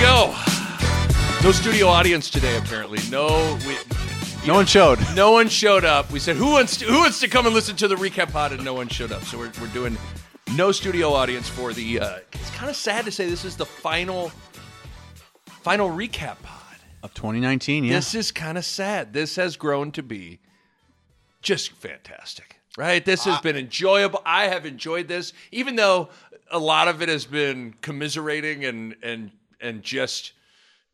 Go. No studio audience today, apparently. No, we, No one showed. no one showed up. We said, who wants to, who wants to come and listen to the recap pod? And no one showed up. So we're, we're doing no studio audience for the. Uh, it's kind of sad to say this is the final, final recap pod. Of 2019, yeah. This is kind of sad. This has grown to be just fantastic, right? This has been enjoyable. I have enjoyed this, even though a lot of it has been commiserating and and and just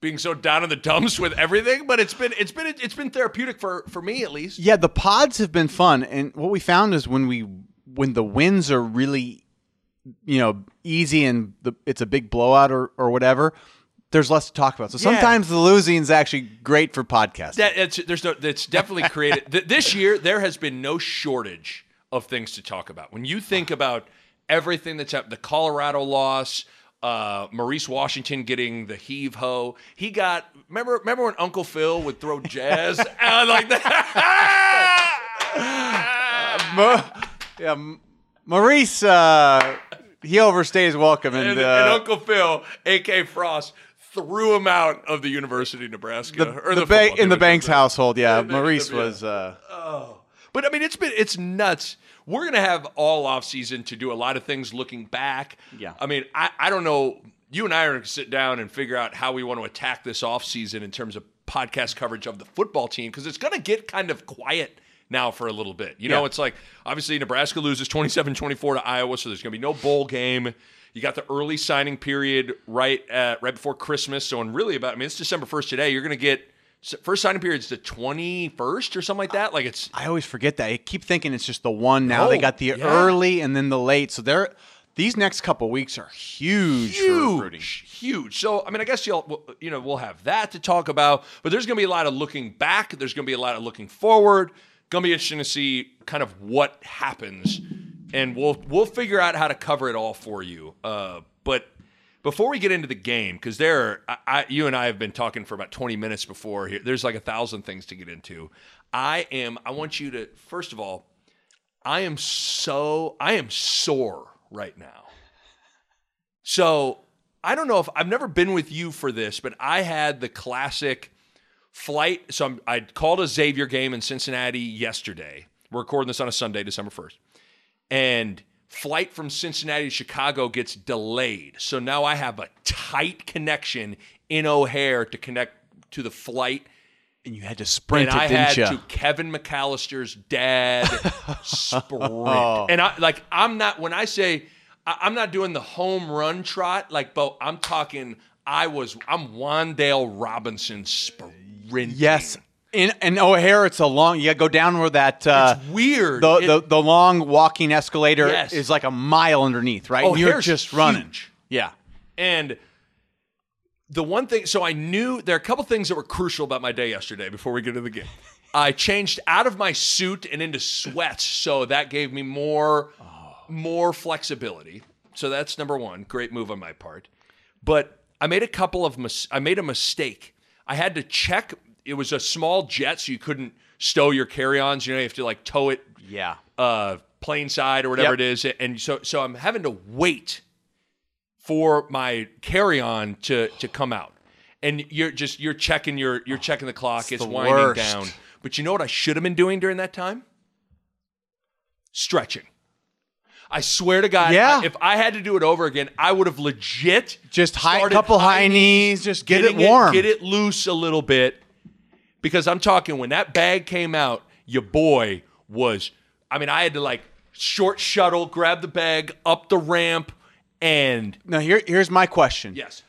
being so down in the dumps with everything. But it's been it's been it's been therapeutic for for me at least. Yeah, the pods have been fun, and what we found is when we when the wins are really, you know, easy and the, it's a big blowout or or whatever, there's less to talk about. So Yeah. sometimes the losing is actually great for podcasting. That it's there's no that's definitely created th- this year. There has been no shortage of things to talk about. When you think about everything that's happened, the Colorado loss, uh, Maurice Washington getting the heave ho, he got. Remember, remember when Uncle Phil would throw jazz out like that. Mo- yeah, Maurice, uh, he overstays welcome, and, and, uh, and Uncle Phil, A.K. Frost, threw him out of the University of Nebraska the, or the, the, ba- in the. Banks household. Yeah, Maurice was. Uh, oh, But I mean, it's been it's nuts. We're gonna have all off season to do a lot of things looking back. Yeah. I mean, I, I don't know. You and I are gonna sit down and figure out how we want to attack this off season in terms of podcast coverage of the football team because it's gonna get kind of quiet now for a little bit. You know, Yeah. it's like obviously Nebraska loses 27-24 to Iowa, so there's gonna be no bowl game. You got the early signing period right at, right before Christmas. So in really about I mean it's December first today. You're gonna get first signing period is the 21st or something like that. Like it's I always forget that. I keep thinking it's just the one. Now they got the yeah. early and then the late. So they're these next couple weeks are huge, for recruiting. huge, huge. So I mean, I guess you'll you know we'll have that to talk about, but there's going to be a lot of looking back. There's going to be a lot of looking forward. Going to be interesting to see kind of what happens, and we'll we'll figure out how to cover it all for you. Uh, but before we get into the game, because there, I, I, you and I have been talking for about 20 minutes before here. There's like a thousand things to get into. I am. I want you to first of all. I am so I am sore right now. So I don't know if I've never been with you for this, but I had the classic flight. So I'm, I called a Xavier game in Cincinnati yesterday. We're recording this on a Sunday, December 1st. And flight from Cincinnati to Chicago gets delayed. So now I have a tight connection in O'Hare to connect to the flight And you had to sprint and it, I had you? to Kevin McCallister's dad sprint. Oh. And I like I'm not when I say I, I'm not doing the home run trot like but I'm talking I was I'm Wan'Dale Robinson sprinting. Yes. In, in O'Hare, it's a long. You got to go down where that uh, It's weird. the, It- the the long walking escalator Yes. is like a mile underneath, right? Oh, And you're just running. huge. Yeah. And the one thing, so I knew there are a couple things that were crucial about my day yesterday before we get to the game. I changed out of my suit and into sweats, so that gave me more more flexibility. So that's number one. Great move on my part. But I made a couple of mis- I made a mistake. I had to check. It was a small jet, so you couldn't stow your carry-ons. You know, you have to like tow it Yeah. uh, plane side or whatever Yep. it is, and so so I'm having to wait for my carry on to to come out, and you're just you're checking your you're checking the clock. It's, the winding worst. down. But you know what I should have been doing during that time? Stretching. I swear to God, Yeah. I- if I had to do it over again, I would have legit Just high, couple high knees. Just get it warm. get it loose a little bit. Because I'm talking when that bag came out, your boy was. I mean, I had to like short shuttle, grab the bag up the ramp, and Now here, here's my question. yes,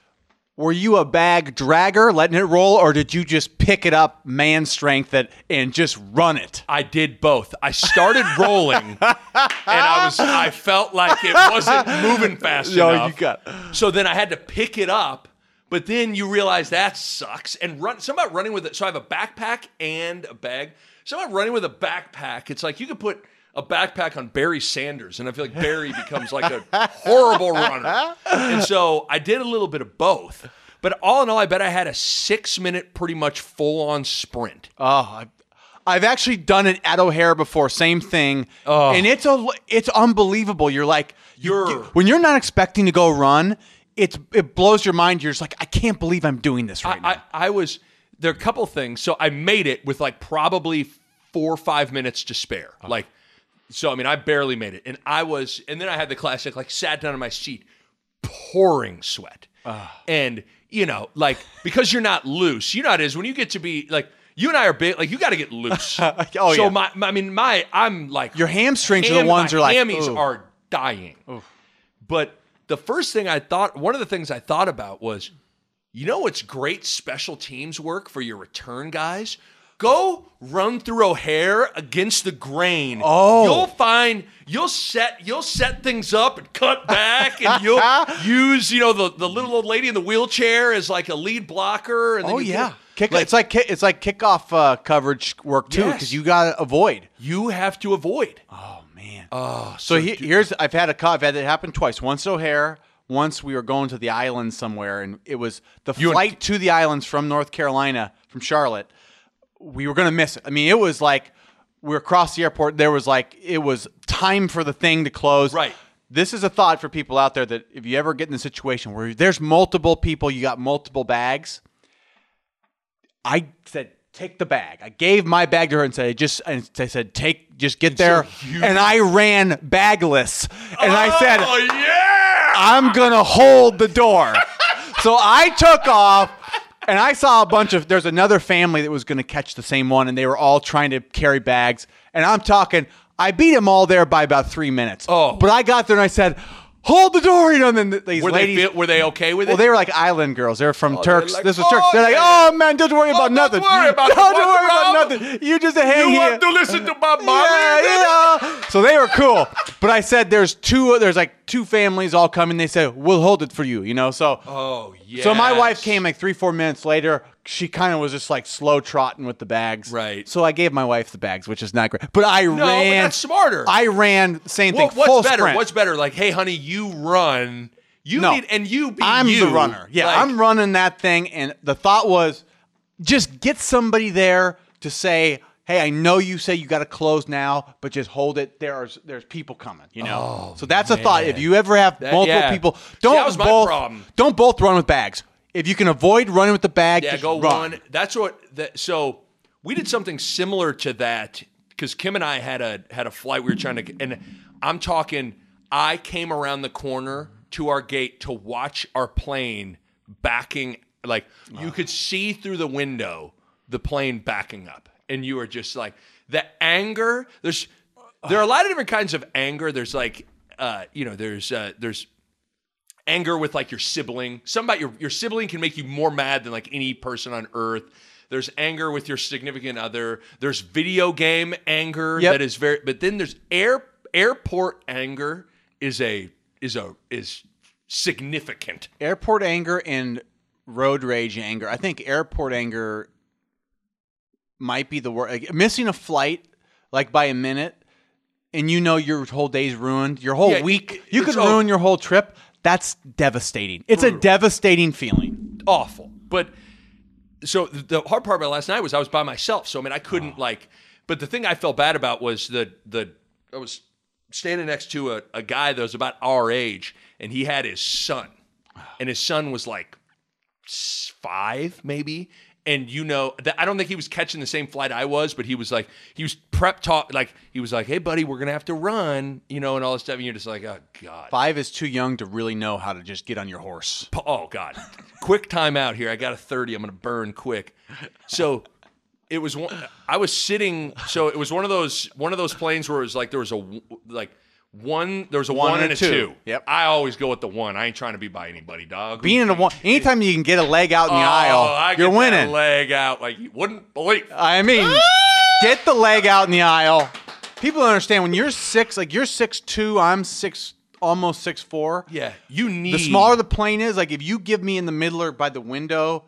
Were you a bag dragger, letting it roll, or did you just pick it up, man strength it, and just run it? I did both. I started rolling, and I was I felt like it wasn't moving fast Yo, enough. you got- So then I had to pick it up, but then you realize that sucks. And run some about running with it. So I have a backpack and a bag. So about running with a backpack. It's like you could put a backpack on Barry Sanders, and I feel like Barry becomes like a horrible runner. And so I did a little bit of both. But all in all, I bet I had a six minute, pretty much full on sprint. Oh, I, I've actually done it at O'Hare before. Same thing, oh. and it's a it's unbelievable. You're like You're- you- when you're not expecting to go run. It's it blows your mind. You're just like I can't believe I'm doing this right now. I, I was there are a couple things. So I made it with like probably four or five minutes to spare. Uh-huh. Like so I mean I barely made it. And I was and then I had the classic like sat down in my seat, pouring sweat. Ah. And you know, like because you're not loose, you know it is when you get to be like you and I are big like you gotta get loose. Oh, so yeah. my, my I mean my I'm like Your hamstrings are the ones my are like, hammies ooh. are dying. But the first thing I thought, one of the things I thought about was, you know what's great special teams work for your return guys? Go run through O'Hare against the grain. Oh. you'll find you'll set you'll set things up and cut back, and you'll use you know the, the little old lady in the wheelchair as like a lead blocker. And then oh yeah, Kick, it's like it's like kickoff uh, coverage work too Yes. because you got to avoid. you have to avoid. Oh man. Oh, So he, here's I've had a I've had it happen twice. Once O'Hare, once we were going to the islands somewhere, and it was the You and- flight to the islands from North Carolina from Charlotte. We were gonna miss it. I mean, it was like we were across the airport. There was like it was time for the thing to close. Right. This is a thought for people out there that if you ever get in a situation where there's multiple people, you got multiple bags. I said, take the bag. I gave my bag to her and said, just, and I said, take, just get there. you- and I ran bagless. And I oh, said, oh yeah. I'm going to hold the door. so I took off and I saw a bunch of, there's another family that was going to catch the same one and they were all trying to carry bags. And I'm talking, I beat them all there by about three minutes. Oh. But I got there and I said, hold the door. You know, and then th- these Were ladies. they were they okay with it? Well, they were like island girls. They're from oh, Turks. like, this was "Oh, Turks. They're like, oh man, don't worry oh, about don't nothing. worry about don't worry about nothing. You just hang you here. want to listen to Bob Marley? yeah, yeah. So they were cool. But I said, there's two. There's like two families all coming. They said, we'll hold it for you. You know. So. Oh yeah. So my wife came like three, four minutes later. She kind of was just like slow trotting with the bags. Right. So I gave my wife the bags, which is not great. But I No, but ran. that's smarter. I ran same thing. what's full better? sprint. What's better? Like, hey, honey, you run. You No. need and you be I'm you. the runner. Yeah, Like, I'm running that thing. And the thought was just get somebody there to say, hey, I know you say you got to close now, but just hold it. There's there's people coming, you know? Oh, so that's a thought. If you ever have That- multiple yeah. people, don't my both problem. don't both run with bags. If you can avoid running with the bag, Yeah, just go run. one. That's what. That, so we did something similar to that because Kim and I had a had a flight we were trying to, and I'm talking. I came around the corner to our gate to watch our plane backing. Like you could see through the window the plane backing up, and you are just like the anger. There's there are a lot of different kinds of anger. There's like uh, you know there's uh, there's anger with like your sibling. Something about your your sibling can make you more mad than like any person on earth. There's anger with your significant other. There's video game anger Yep. that is very but then there's air airport anger is a is a is significant. airport anger and road rage anger. I think airport anger might be the worst. Like, missing a flight like by a minute, and you know your whole day's ruined. Your whole Yeah, week, it- you could ruin over. your whole trip. That's devastating. It's a devastating feeling. awful. But so the hard part about last night was I was by myself. So I mean I couldn't like but the thing I felt bad about was the the I was standing next to a, a guy that was about our age and he had his son. And his son was like five, maybe. And you know that I don't think he was catching the same flight I was, but he was like he was prep talk like he was like, Hey buddy, we're gonna have to run, you know, and all this stuff. And you're just like, Oh God. Five is too young to really know how to just get on your horse. Oh God! quick time out here. I got a thirty. I'm gonna burn quick. So it was one. I was sitting. So it was one of those one of those planes where it was like there was a like one. there's a one, and a two. Yep. I always go with the one. I ain't trying to be by anybody, dog. Being in a one, anytime you can get a leg out in the oh, aisle, I get you're winning. leg out like you wouldn't believe. I mean, ah! get the leg out in the aisle. people don't understand when you're six, like you're six two, I'm six, almost six four. Yeah, you need The smaller the plane is, like if you give me in the middle or by the window,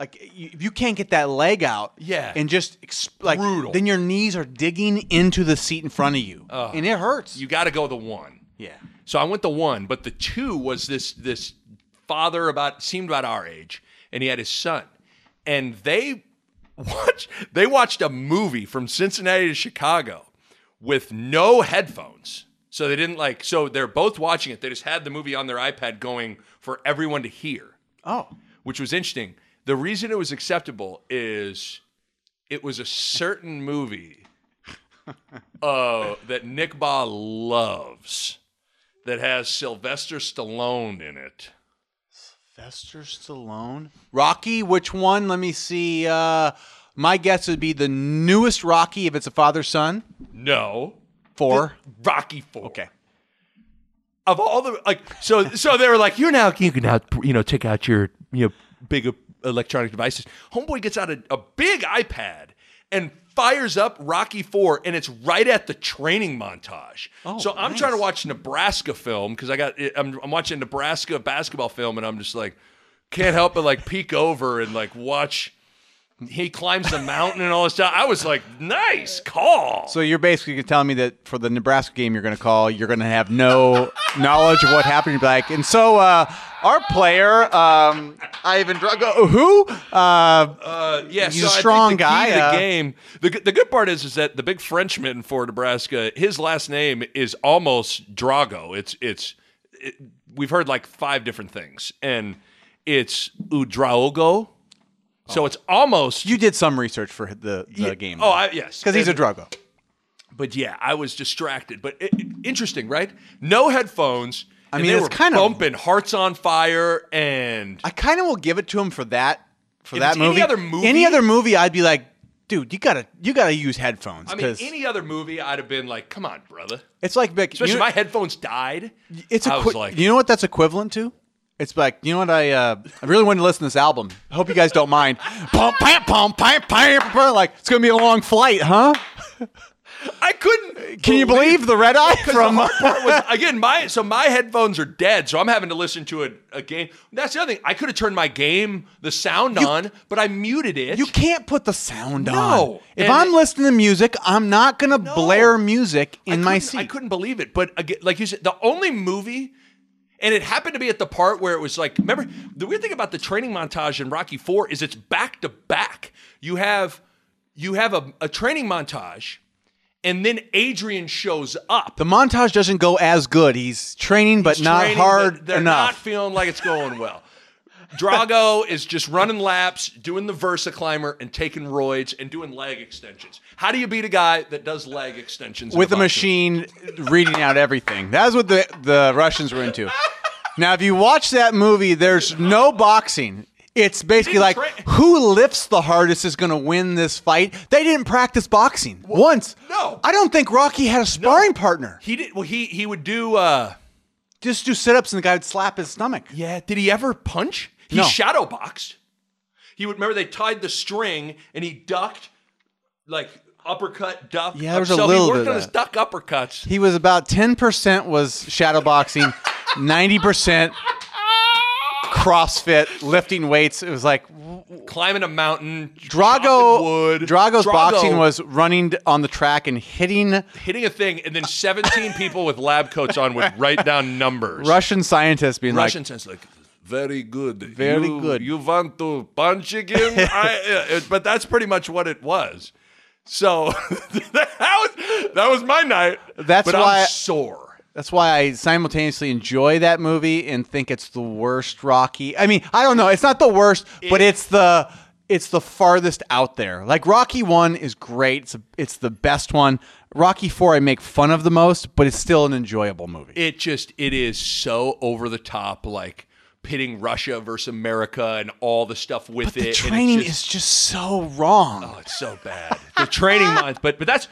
like y- if you can't get that leg out, Yeah. and just like Brutal. then your knees are digging into the seat in front of you, and it hurts. you got to go the one. yeah. So I went the one, but the two was this this father about seemed about our age, and he had his son, and they watch they watched a movie from Cincinnati to Chicago with no headphones. So they didn't like. So they're both watching it. They just had the movie on their iPad going for everyone to hear, Oh, which was interesting. The reason it was acceptable is it was a certain movie uh, that Nick Bahe loves that has Sylvester Stallone in it. Sylvester Stallone, Rocky. Which one? Let me see. Uh, my guess would be the newest Rocky, if it's a father son. No, Four. Rocky Four. Okay. Of all the like, so so they were like, you're now you can now you know take out your you know big electronic devices. Homeboy gets out a, a big iPad and fires up Rocky Four, and it's right at the training montage. Oh, so I'm trying to watch Nebraska film because I got eh, I'm, I'm watching Nebraska basketball film, and I'm just like can't help but like peek over and like watch. He climbs the mountain and all this stuff. I was like, nice call. So you're basically telling me that for the Nebraska game you're going to call, you're going to have no knowledge of what happened. You're like, and so uh, our player, um, Ivan Drago, who? Uh, Uh, yeah, He's so a strong the guy, the uh, game. The, the good part is is that the big Frenchman for Nebraska, his last name is almost Drago. It's it's it, we've heard like five different things, and it's Ouedraogo. So it's almost you did some research for the, the game. Oh, I, yes, because he's a And- Drago. But yeah, I was distracted. But it, it- interesting, right? No headphones. I and mean, it's were kind of- bumping Hearts on Fire and I kind of will give it to him for that. For If that it's any movie. other movie- any other movie, I'd be like, dude, you gotta you gotta use headphones I mean, because any other movie, I'd have been like, "Come on, brother." it's like, Especially you know- my headphones died. It's I a was quick. like, you know what that's equivalent to? It's like you know what I uh, I really wanted to listen to this album. I hope you guys don't mind. Pum, pam, pum, pam, pam, pam. Like it's gonna be a long flight, huh? I couldn't. Can you believe the red eye from? the part was again my so my headphones are dead, so I'm having to listen to a, a game. That's the other thing. I could have turned my game the sound on, but I muted it. You can't put the sound No. on. If And- I'm listening to music, I'm not gonna blare music I in my couldn't- seat. I couldn't believe it. But again, like you said, the only movie, and it happened to be at the part where it was like, remember the weird thing about the training montage in Rocky Four is it's back to back. You have you have a, a training montage, and then Adrian shows up. The montage doesn't go as good. He's training, but not training, hard but they're not enough. feeling like it's going well. Drago is just running laps, doing the Versa climber, and taking roids and doing leg extensions. How do you beat a guy that does leg extensions with a machine reading out everything. That's what the the Russians were into. Now, if you watch that movie, there's no boxing. It's basically like who lifts the hardest is going to win this fight. They didn't practice boxing once. no. I don't think Rocky had a sparring partner. He did. Well, he he would do. uh Just do sit ups and the guy would slap his stomach. Yeah. Did he ever punch? He No. shadow boxed. He would remember they tied the string and he ducked, like uppercut, duck. Yeah, there was a so little he bit worked of on his duck uppercuts. He was about ten percent was shadow boxing, ninety percent CrossFit, lifting weights. It was like climbing a mountain. Drago. wood. Drago's Drago boxing was running on the track and hitting hitting a thing, and then 17 people with lab coats on would write down numbers. Russian scientists being Russian like, sense like very good, Very You- good. You want to punch again? I, uh, but that's pretty much what it was. So that was that was my night. That's why- I'm sore. That's why I simultaneously enjoy that movie and think it's the worst Rocky. I mean, I don't know. It's not the worst, but it's the it's the farthest out there. Like Rocky One is great. It's a, it's the best one. Rocky Four I make fun of the most, but it's still an enjoyable movie. It just it is so over the top, like pitting Russia versus America and all the stuff with but it. the and training just- is just so wrong. Oh, it's so bad. The training month, but but that's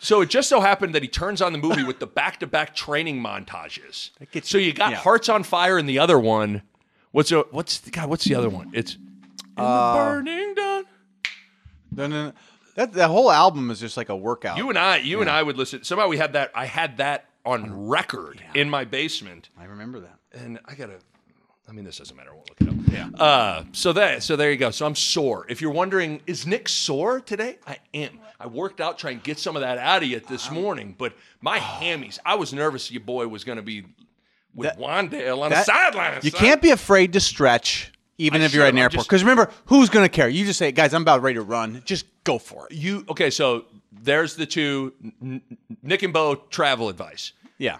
so it just so happened that he turns on the movie with the back to back training montages. gets So you- got yeah. Hearts on Fire in the other one. What's the, what's the, God? What's the other one? It's the uh, burning dawn. No, no, no. That the whole album is just like a workout. You and I, you and I would listen. Somehow we had that. I had that on record in my basement, I remember that. and I gotta. I mean, this doesn't matter. I won't look it up. Yeah. Uh, so that. So there you go. So I'm sore. If you're wondering, is Nick sore today? I am. I worked out trying to get some of that out of you this morning, but my hammies. I was nervous. Your boy was going to be with That- Wan'Dale on the That- sideline. You son. can't be afraid to stretch, even I if you're at an airport. Because remember, who's going to care? You just say, guys, I'm about ready to run. Just go for it. You okay? So there's the two Nick and Bo travel advice. Yeah.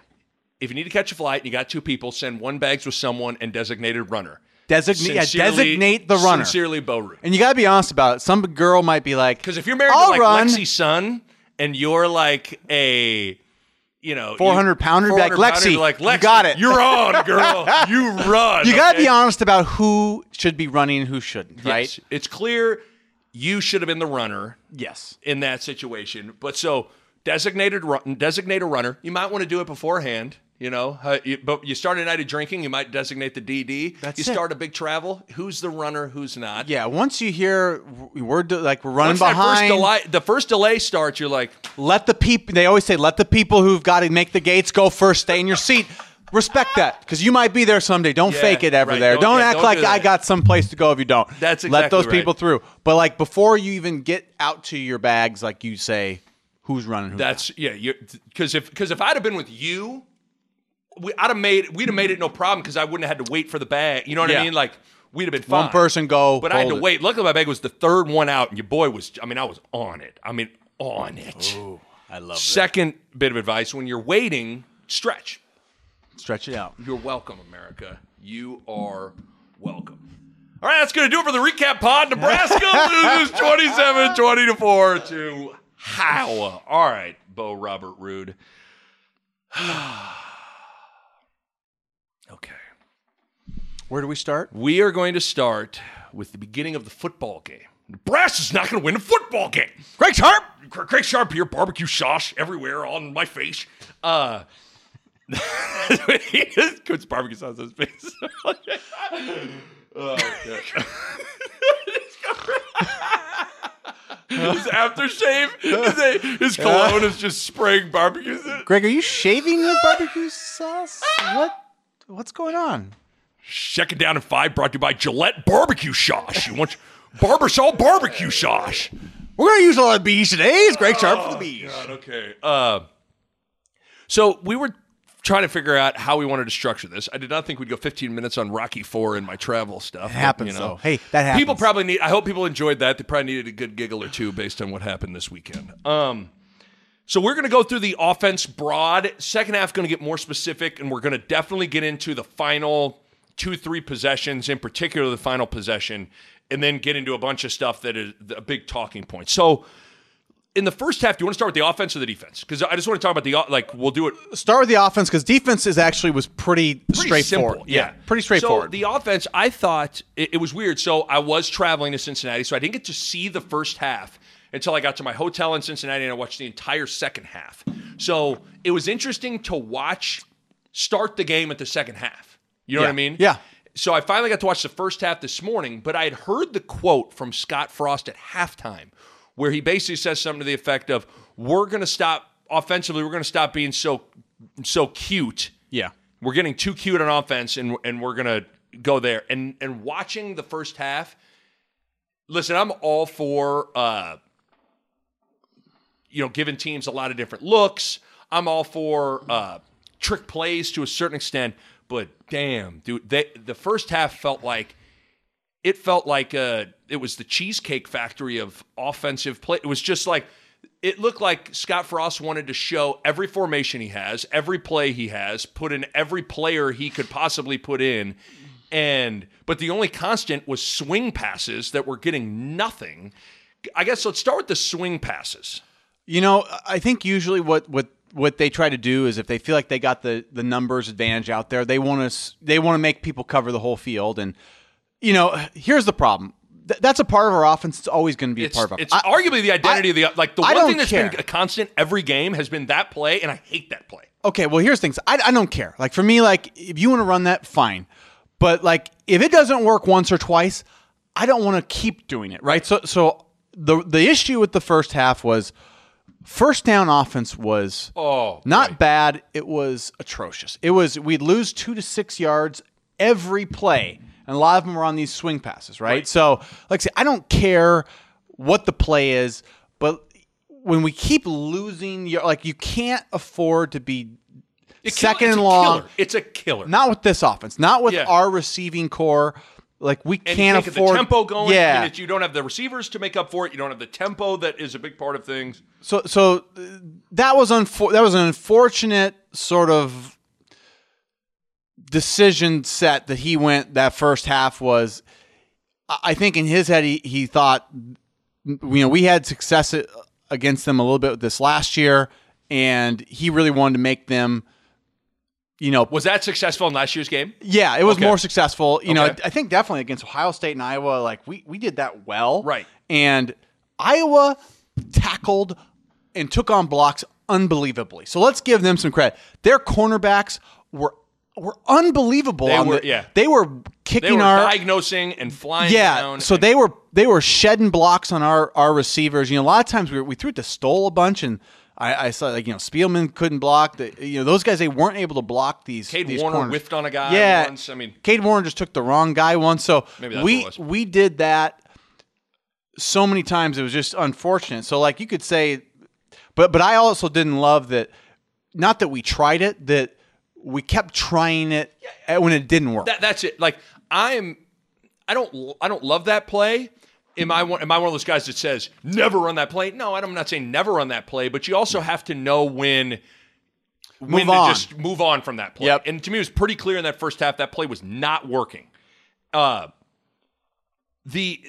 If you need to catch a flight and you got two people, send one bags with someone and designated runner. Designate, yeah, designate the runner. Sincerely, Bo Ruud. And you got to be honest about it. Some girl might be like, Because if you're married I'll to like run. Lexi's son and you're like a, you know, 400 pounder, be like, 400 pounder, "Lexi, like Lexi, got it." You're on, girl. you run. you got to okay? be honest about who should be running and who shouldn't, right? Yes. It's clear you should have been the runner Yes. in that situation. But so designated run, designate a runner. You might want to do it beforehand. You know, uh, you, but you start a night of drinking, you might designate the DD. That's you it. start a big travel. Who's the runner? Who's not? Yeah. Once you hear we're do- like we're running Once that first behind, delay, the first delay starts, you're like, let the people. They always say, let the people who've got to make the gates go first. Stay in your seat. Respect that because you might be there someday. Don't Yeah, fake it ever right. there. Don't- Don't, yeah, act don't like do I got some place to go if you don't. That's let those right. people through. But like before you even get out to your bags, like you say, who's running? Who's That's yeah, because if because if I'd have been with you, we, I'd have made we'd have made it no problem because I wouldn't have had to wait for the bag. You know what Yeah. I mean? Like we'd have been fine. One person go, but I had to hold it. wait. Luckily, my bag was the third one out, and your boy was. I mean, I was on it. I mean, on it. I love Second bit of advice: when you're waiting, stretch. Stretch it out. You're welcome, America. You are welcome. All right, that's going to do it for the recap pod. Nebraska loses 27 20 to 4 to Iowa. All right, Bo Robert Ruud. okay. Where do we start? We are going to start with the beginning of the football game. Brass is not going to win a football game. Greg Sharpe, Greg Sharpe here, barbecue sauce everywhere on my face. Uh, he just puts barbecue sauce on his face. oh, his aftershave, his, his cologne is just spraying barbecue. sauce. Greg, are you shaving with barbecue sauce? What? What's going on? Second down and five brought to you by Gillette Barbecue Sauce. You want Barbasol Barbecue Sauce. We're gonna use a lot of bees today. It's Greg Sharpe for the bees. God, okay. Uh, so we were trying to figure out how we wanted to structure this. I did not think we'd go 15 minutes on Rocky Four in my travel stuff. It happens, though. Hey, that happens. People probably need. I hope people enjoyed that. They probably needed a good giggle or two based on what happened this weekend. Um, so we're going to go through the offense broad. Second half going to get more specific, and we're going to definitely get into the final two, three possessions, in particular the final possession, and then get into a bunch of stuff that is a big talking point. So in the first half, do you want to start with the offense or the defense? Because I just want to talk about the like we'll do it Start with the offense because defense is actually was pretty, pretty straightforward. simple. Yeah, pretty straightforward. So the offense, I thought it, it was weird. So I was traveling to Cincinnati, so I didn't get to see the first half until I got to my hotel in Cincinnati and I watched the entire second half. So it was interesting to watch start the game at the second half. You know what I mean? Yeah. So I finally got to watch the first half this morning, but I had heard the quote from Scott Frost at halftime where he basically says something to the effect of, "We're going to stop offensively. We're going to stop being so so cute." yeah, we're getting too cute on offense and and we're gonna go there and and watching the first half listen i'm all for uh you know giving teams a lot of different looks i'm all for uh trick plays to a certain extent but damn dude they, the first half felt like it felt like uh, it was the cheesecake factory of offensive play. It was just like it looked like Scott Frost wanted to show every formation he has, every play he has, put in every player he could possibly put in, and but the only constant was swing passes that were getting nothing. I guess let's start with the swing passes. you know, I think usually what what what they try to do is if they feel like they got the the numbers advantage out there, they want to they want to make people cover the whole field. And you know, here's the problem. Th- that's a part of our offense. It's always going to be It's, a part of it. it's I- arguably the identity of the like the I one thing that's care. been a constant every game has been that play, and I hate that play. okay, well, here's things. I, I don't care. Like for me, like if you want to run that, fine. But like if it doesn't work once or twice, I don't want to keep doing it. Right. So so the the issue with the first half was first down offense was Oh, not right. bad. It was atrocious. It was we'd lose two to six yards every play, and a lot of them were on these swing passes, right? Right. So, like I say, I don't care what the play is, but when we keep losing, like you can't afford to be It second and long. killer. It's a killer. Not with this offense. Not with Yeah. our receiving corps. Like we and can't you afford the tempo going. Yeah. you don't have the receivers to make up for it. You don't have the tempo that is a big part of things. So so uh, that was unfor- that was an unfortunate sort of decision set that he went that first half was I I think in his head he, he thought you know we had success against them a little bit this last year and he really wanted to make them you know Was that successful in last year's game? yeah, it was Okay. more successful. You know, I think definitely against Ohio State and Iowa, like we we did that well. Right. And Iowa tackled and took on blocks unbelievably. So let's give them some credit. Their cornerbacks were were unbelievable. They were- the- yeah. They were They kicking were our diagnosing and flying yeah, down. so and- they were they were shedding blocks on our our receivers. You know, a lot of times we, were, we threw it to Stoll a bunch, and I, I saw like you know Spielman couldn't block. The you know those guys they weren't able to block these. Cade these Warner corners. whiffed on a guy Yeah, once. I mean- Cade Warner just took the wrong guy once. So we what it was. we did that so many times. It was just unfortunate. So like you could say, but but I also didn't love that. Not that we tried it, that we kept trying it eh, when it didn't work. that, that's it. Like I'm, I don't, I don't love that play. Am I one? Am I one of those guys that says never run that play? No, I'm not saying never run that play, but you also have to know when. When Move on. to just move on from that play. Yep. And to me, it was pretty clear in that first half that play was not working. Uh, the,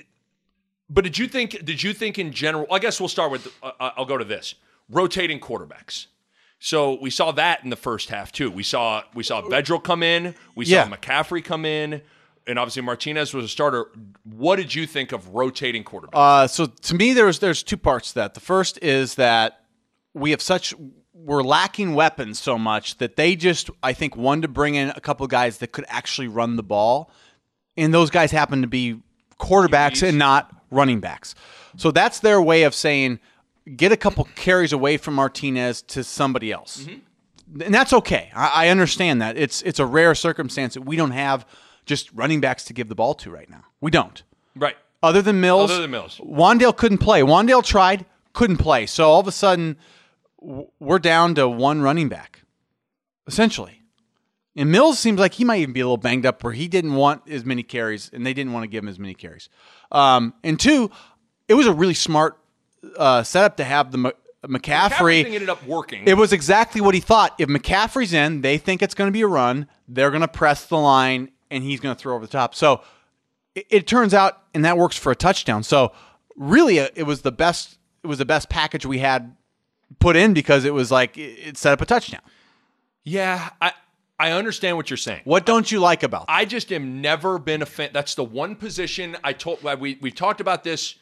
but did you think? Did you think in general? I guess we'll start with. Uh, I'll go to this: rotating quarterbacks. So we saw that in the first half too. We saw we saw Vedral come in, we saw Yeah. McCaffrey come in, and obviously Martinez was a starter. What did you think of rotating quarterbacks? Uh, so to me, there's there's two parts to that. The first is that we have such we're lacking weapons so much that they just I think wanted to bring in a couple guys that could actually run the ball, and those guys happen to be quarterbacks and not running backs. So that's their way of saying get a couple carries away from Martinez to somebody else. And that's okay. I, I understand that. It's it's a rare circumstance that we don't have just running backs to give the ball to right now. We don't. right. Other than Mills, Other than Mills. Wan'Dale couldn't play. Wan'Dale tried, couldn't play. So all of a sudden, we're down to one running back, essentially. And Mills seems like he might even be a little banged up, where he didn't want as many carries, and they didn't want to give him as many carries. Um, and two, it was a really smart uh, setup to have the M- McCaffrey McCaffrey. ended up working. It was exactly what he thought. If McCaffrey's in, they think it's going to be a run. They're going to press the line, and he's going to throw over the top. So it, it turns out, and that works for a touchdown. So really, uh, it was the best. It was the best package we had put in because it was like it, it set up a touchdown. yeah, I I understand what you're saying. What don't you like about that? I just am never been a fan. That's the one position I told. We we talked about this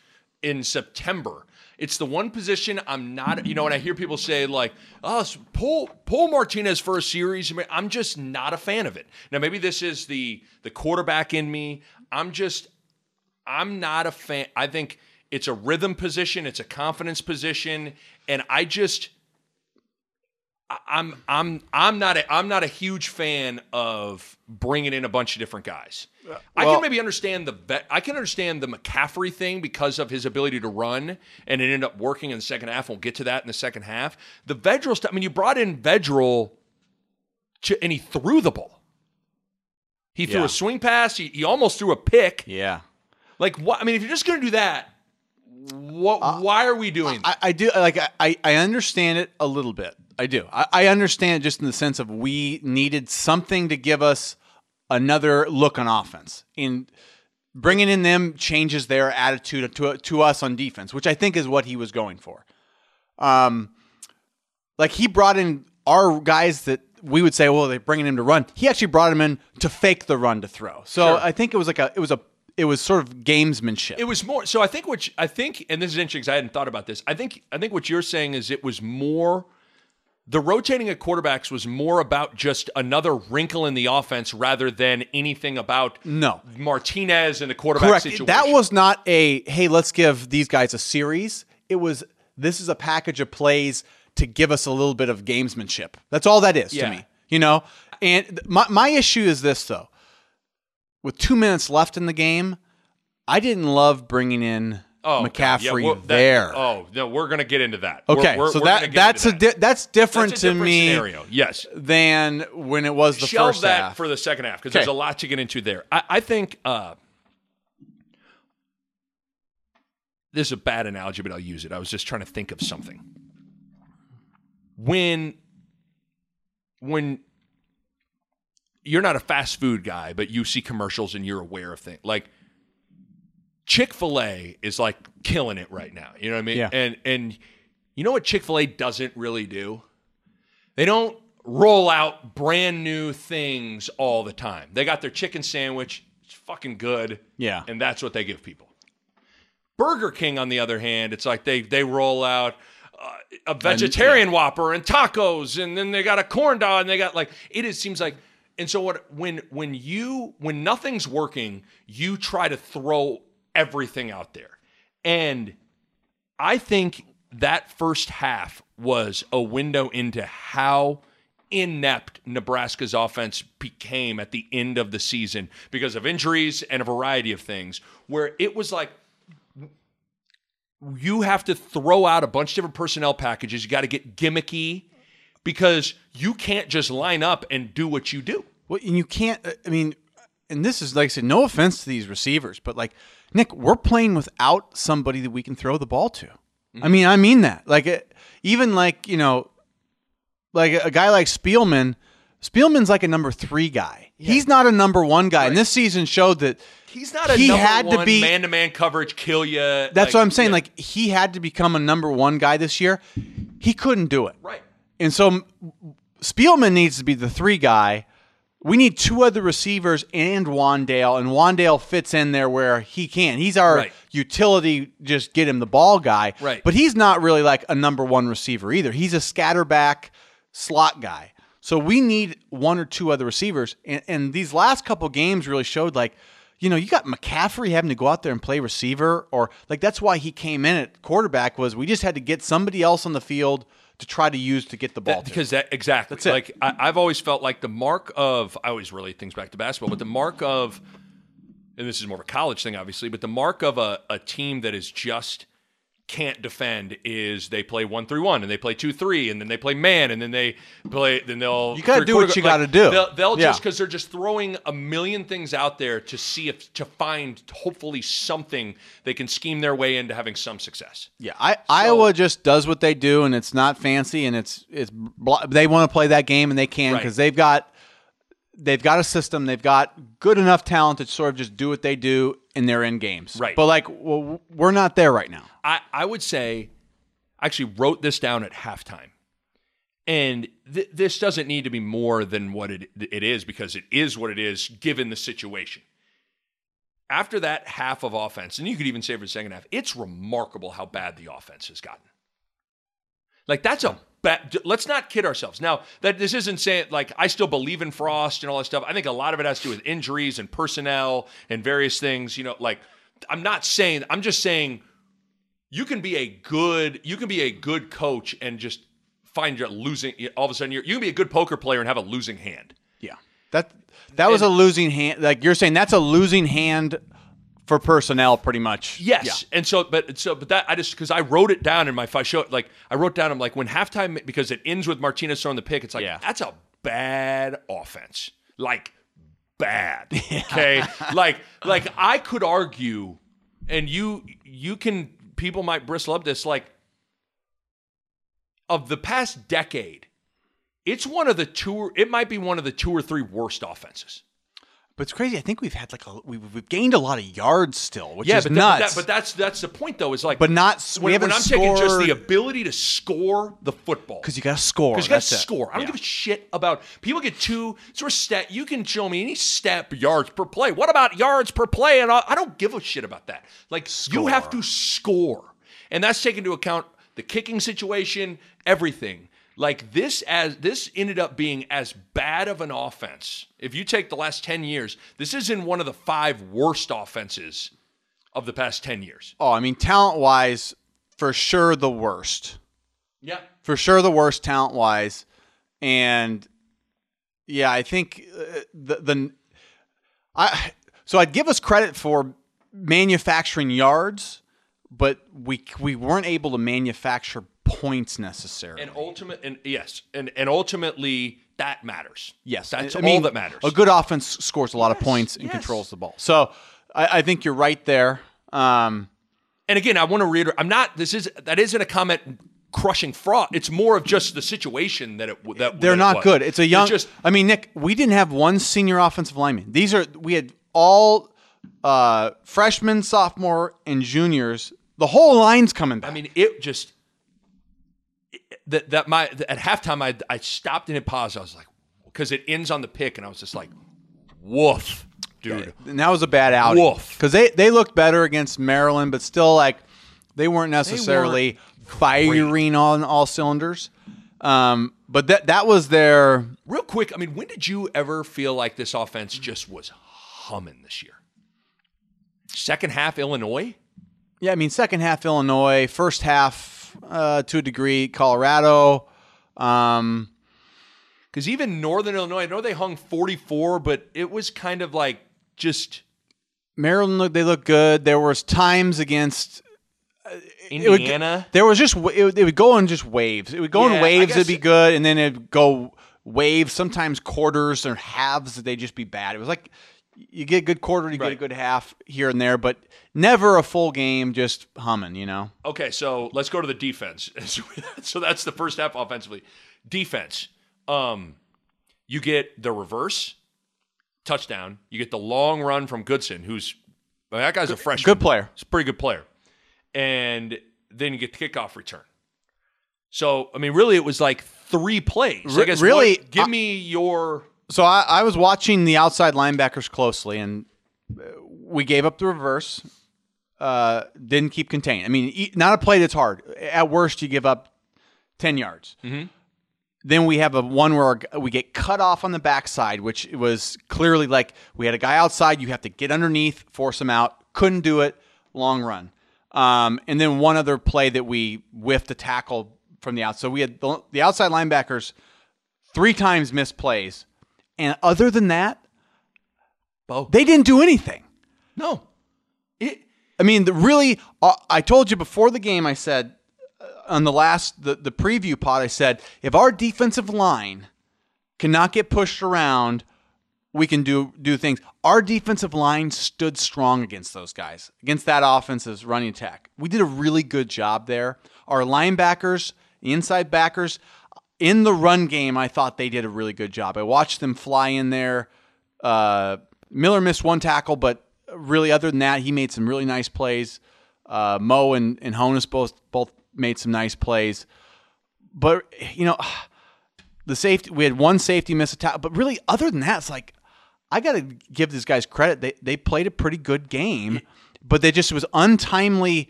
in September. It's the one position I'm not. You know, when I hear people say like, "Oh, pull pull Martinez for a series," I'm just not a fan of it. Now, maybe this is the the quarterback in me. I'm just I'm not a fan. I think it's a rhythm position. It's a confidence position, and I just I'm I'm I'm not a I'm not a huge fan of bringing in a bunch of different guys. Uh, I well- can maybe understand the vet, I can understand the McCaffrey thing because of his ability to run, and it ended up working in the second half. We'll get to that in the second half. The Vedral stuff. I mean, you brought in Vedral, to, and he threw the ball. He threw Yeah. a swing pass. He, he almost threw a pick. yeah. Like what? I mean, if you're just going to do that, what? Uh, why are we doing? I, I do like I, I understand it a little bit. I do. I, I understand just in the sense of we needed something to give us another look on offense. And bringing in them changes their attitude to to us on defense, which I think is what he was going for. Um, like he brought in our guys that we would say, well, they're bringing him to run. He actually brought him in to fake the run to throw. So Sure. I think it was like a it was a it was sort of gamesmanship. It was more. So I think what I think, and this is interesting because I hadn't thought about this. I think I think what you're saying is it was more the rotating at quarterbacks was more about just another wrinkle in the offense rather than anything about No. Martinez and the quarterback Correct. situation. That was not a hey, let's give these guys a series. It was this is a package of plays to give us a little bit of gamesmanship. That's all that is Yeah. to me. You know? And my my issue is this though. With 2 minutes left in the game, I didn't love bringing in Oh, okay. Yeah, McCaffrey well, that- there. oh no, we're gonna get into that. Okay, we're- so we're gonna that that's a di- that's different That's to different me scenario. Yes, than when it was the shelve first that half. for the second half because Okay. there's a lot to get into there. I, I think uh, this is a bad analogy, but I'll use it. I was just trying to think of something. When when you're not a fast food guy, but you see commercials and you're aware of things like Chick Fil A is like killing it right now. You know what I mean? Yeah. And and you know what Chick Fil A doesn't really do? They don't roll out brand new things all the time. They got their chicken sandwich, it's fucking good. Yeah. And that's what they give people. Burger King, on the other hand, it's like they they roll out uh, a vegetarian Whopper and tacos, and then they got a corn dog, and they got like it is seems like. And so what when when you when nothing's working, you try to throw everything out there, and I think that first half was a window into how inept Nebraska's offense became at the end of the season because of injuries and a variety of things, where it was like you have to throw out a bunch of different personnel packages. You got to get gimmicky because you can't just line up and do what you do. Well, and you can't. I mean, and this is like I said, no offense to these receivers, but like Nick, we're playing without somebody that we can throw the ball to. I mm-hmm. mean, I mean that. Like it, even like you know, like a, a guy like Spielman. Spielman's like a number three guy. He's not a number one guy, and this season showed that He's not a He number had to be- man-to-man coverage kill you. That's what I'm saying. Like he had to become a number one guy this year. He couldn't do it. right. And so Spielman needs to be the three guy. We need two other receivers and Wan'Dale, and Wan'Dale fits in there where he can. He's our Right. utility, just get him the ball guy. Right. But he's not really like a number one receiver either. He's a scatterback slot guy. So we need one or two other receivers. And, and these last couple games really showed like, you know, you got McCaffrey having to go out there and play receiver, or like that's why he came in at quarterback was we just had to get somebody else on the field to try to use to get the ball. That- because that exactly. That's it. Like I, I've always felt like the mark of I always relate things back to basketball, but the mark of and this is more of a college thing, obviously, but the mark of a, a team that is just can't defend is they play one three one and they play two three and then they play man and then they play then they'll You gotta do what you gotta do. They'll, they'll Yeah. just because they're just throwing a million things out there to see if to find hopefully something they can scheme their way into having some success. Yeah, I, Iowa just does what they do, and it's not fancy, and it's it's they want to play that game, and they can Right. because they've got they've got a system, they've got good enough talent to sort of just do what they do, and they're in games. Right. But like, well, we're not there right now. I, I would say, I actually wrote this down at halftime. And th- this doesn't need to be more than what it, it is because it is what it is given the situation. After that half of offense, and you could even say for the second half, it's remarkable how bad the offense has gotten. Like that's a bad. Let's not kid ourselves. Now that this isn't saying like I still believe in Frost and all that stuff. I think a lot of it has to do with injuries and personnel and various things. You know, like I'm not saying. I'm just saying you can be a good you can be a good coach and just find your losing. All of a sudden, you're, you can be a good poker player and have a losing hand. Yeah, that that was a losing hand. Like you're saying, that's a losing hand for personnel, pretty much. Yes, and so, but so, but that I just because I wrote it down in my fi- show, like I wrote down, I'm like when halftime because it ends with Martinez throwing the pick. It's like Yeah. that's a bad offense, like bad. Okay, like like I could argue, and you you can people might bristle up this like of the past decade. It's one of the two. It might be one of the two or three worst offenses. But it's crazy. I think we've had like a we've, we've gained a lot of yards still, which Yeah, is but, that- nuts. but, that, but that's that's the point though. Is like, But not we when, when I'm taking just the ability to score the football because you got to score. because you got to it. score. I don't Yeah. give a shit about people get two sort of stat. You can show me any stat yards per play. What about yards per play? And I, I don't give a shit about that. Like you have to score, and that's taken into account the kicking situation, everything. Like this as this ended up being as bad of an offense. If you take the last 10 years, this is in one of the five worst offenses of the past 10 years. Oh, I mean, talent wise, for sure the worst. Yeah. For sure the worst talent wise. And yeah, I think uh, the the I so I'd give us credit for manufacturing yards, but we we weren't able to manufacture points necessarily. And ultimate and yes, and and ultimately that matters. Yes, That's I all mean, that matters. A good offense scores a lot of points and yes. controls the ball. So I, I think you're right there. Um, And again, I want to reiterate I'm not this is that isn't a comment crushing fraud. It's more of just the situation that it that that they're it not was. good. It's a They're young. just I mean, Nick, we didn't have one senior offensive lineman. These are we had all uh, freshmen, sophomore, and juniors. The whole line's coming back. I mean, it just that that my at halftime I I stopped and it paused. I was like, because it ends on the pick, and I was just like, woof, dude. and that was a bad outing Woof. because they they looked better against Maryland, but still like they weren't necessarily firing on all cylinders. Um, but that that was their Real quick, I mean, when did you ever feel like this offense just was humming this year? Second half Illinois. Yeah, I mean, second half Illinois, first half uh, to a degree Colorado. Um, Because even Northern Illinois, I know they hung 44, but it was kind of like just Maryland, they look good. There was times against would- Indiana. there was just it would, it would go in just waves. It would go Yeah, in waves. It'd be good, and then it'd go waves. Sometimes quarters or halves. That they'd just be bad. It was like you get a good quarter, you get a good half here and there, but never a full game just humming. You know. Okay, so let's go to the defense. so that's the first half offensively. Defense. Um, you get the reverse touchdown. You get the long run from Goodson, who's I mean, that guy's a freshman. Good player. He's a pretty good player. And then you get the kickoff return. So I mean, really, it was like three plays. I guess really, what- give me your So I, I was watching the outside linebackers closely, and uh, we gave up the reverse. Uh, didn't keep contained. I mean, not a play that's hard. At worst, you give up ten yards. Then we have a one where our- we get cut off on the backside, which was clearly like we had a guy outside. You have to get underneath, force him out. Couldn't do it. Long run. Um, and then one other play that we whiffed a tackle from the outside. So we had the, the outside linebackers three times missed plays. And other than that, Bo. they didn't do anything. No. It I mean, the really, uh, I told you before the game, I said uh, on the last, the, the preview pod, I said, if our defensive line cannot get pushed around, we can do do things. Our defensive line stood strong against those guys, against that offense's running attack. We did a really good job there. Our linebackers, the inside backers, in the run game, I thought they did a really good job. I watched them fly in there. Uh, Miller missed one tackle, but really, other than that, he made some really nice plays. Uh, Mo and, and Honas both both made some nice plays. But you know, the safety we had one safety miss a tackle, but really, other than that, it's like I got to give these guys credit. They they played a pretty good game, but they just it was untimely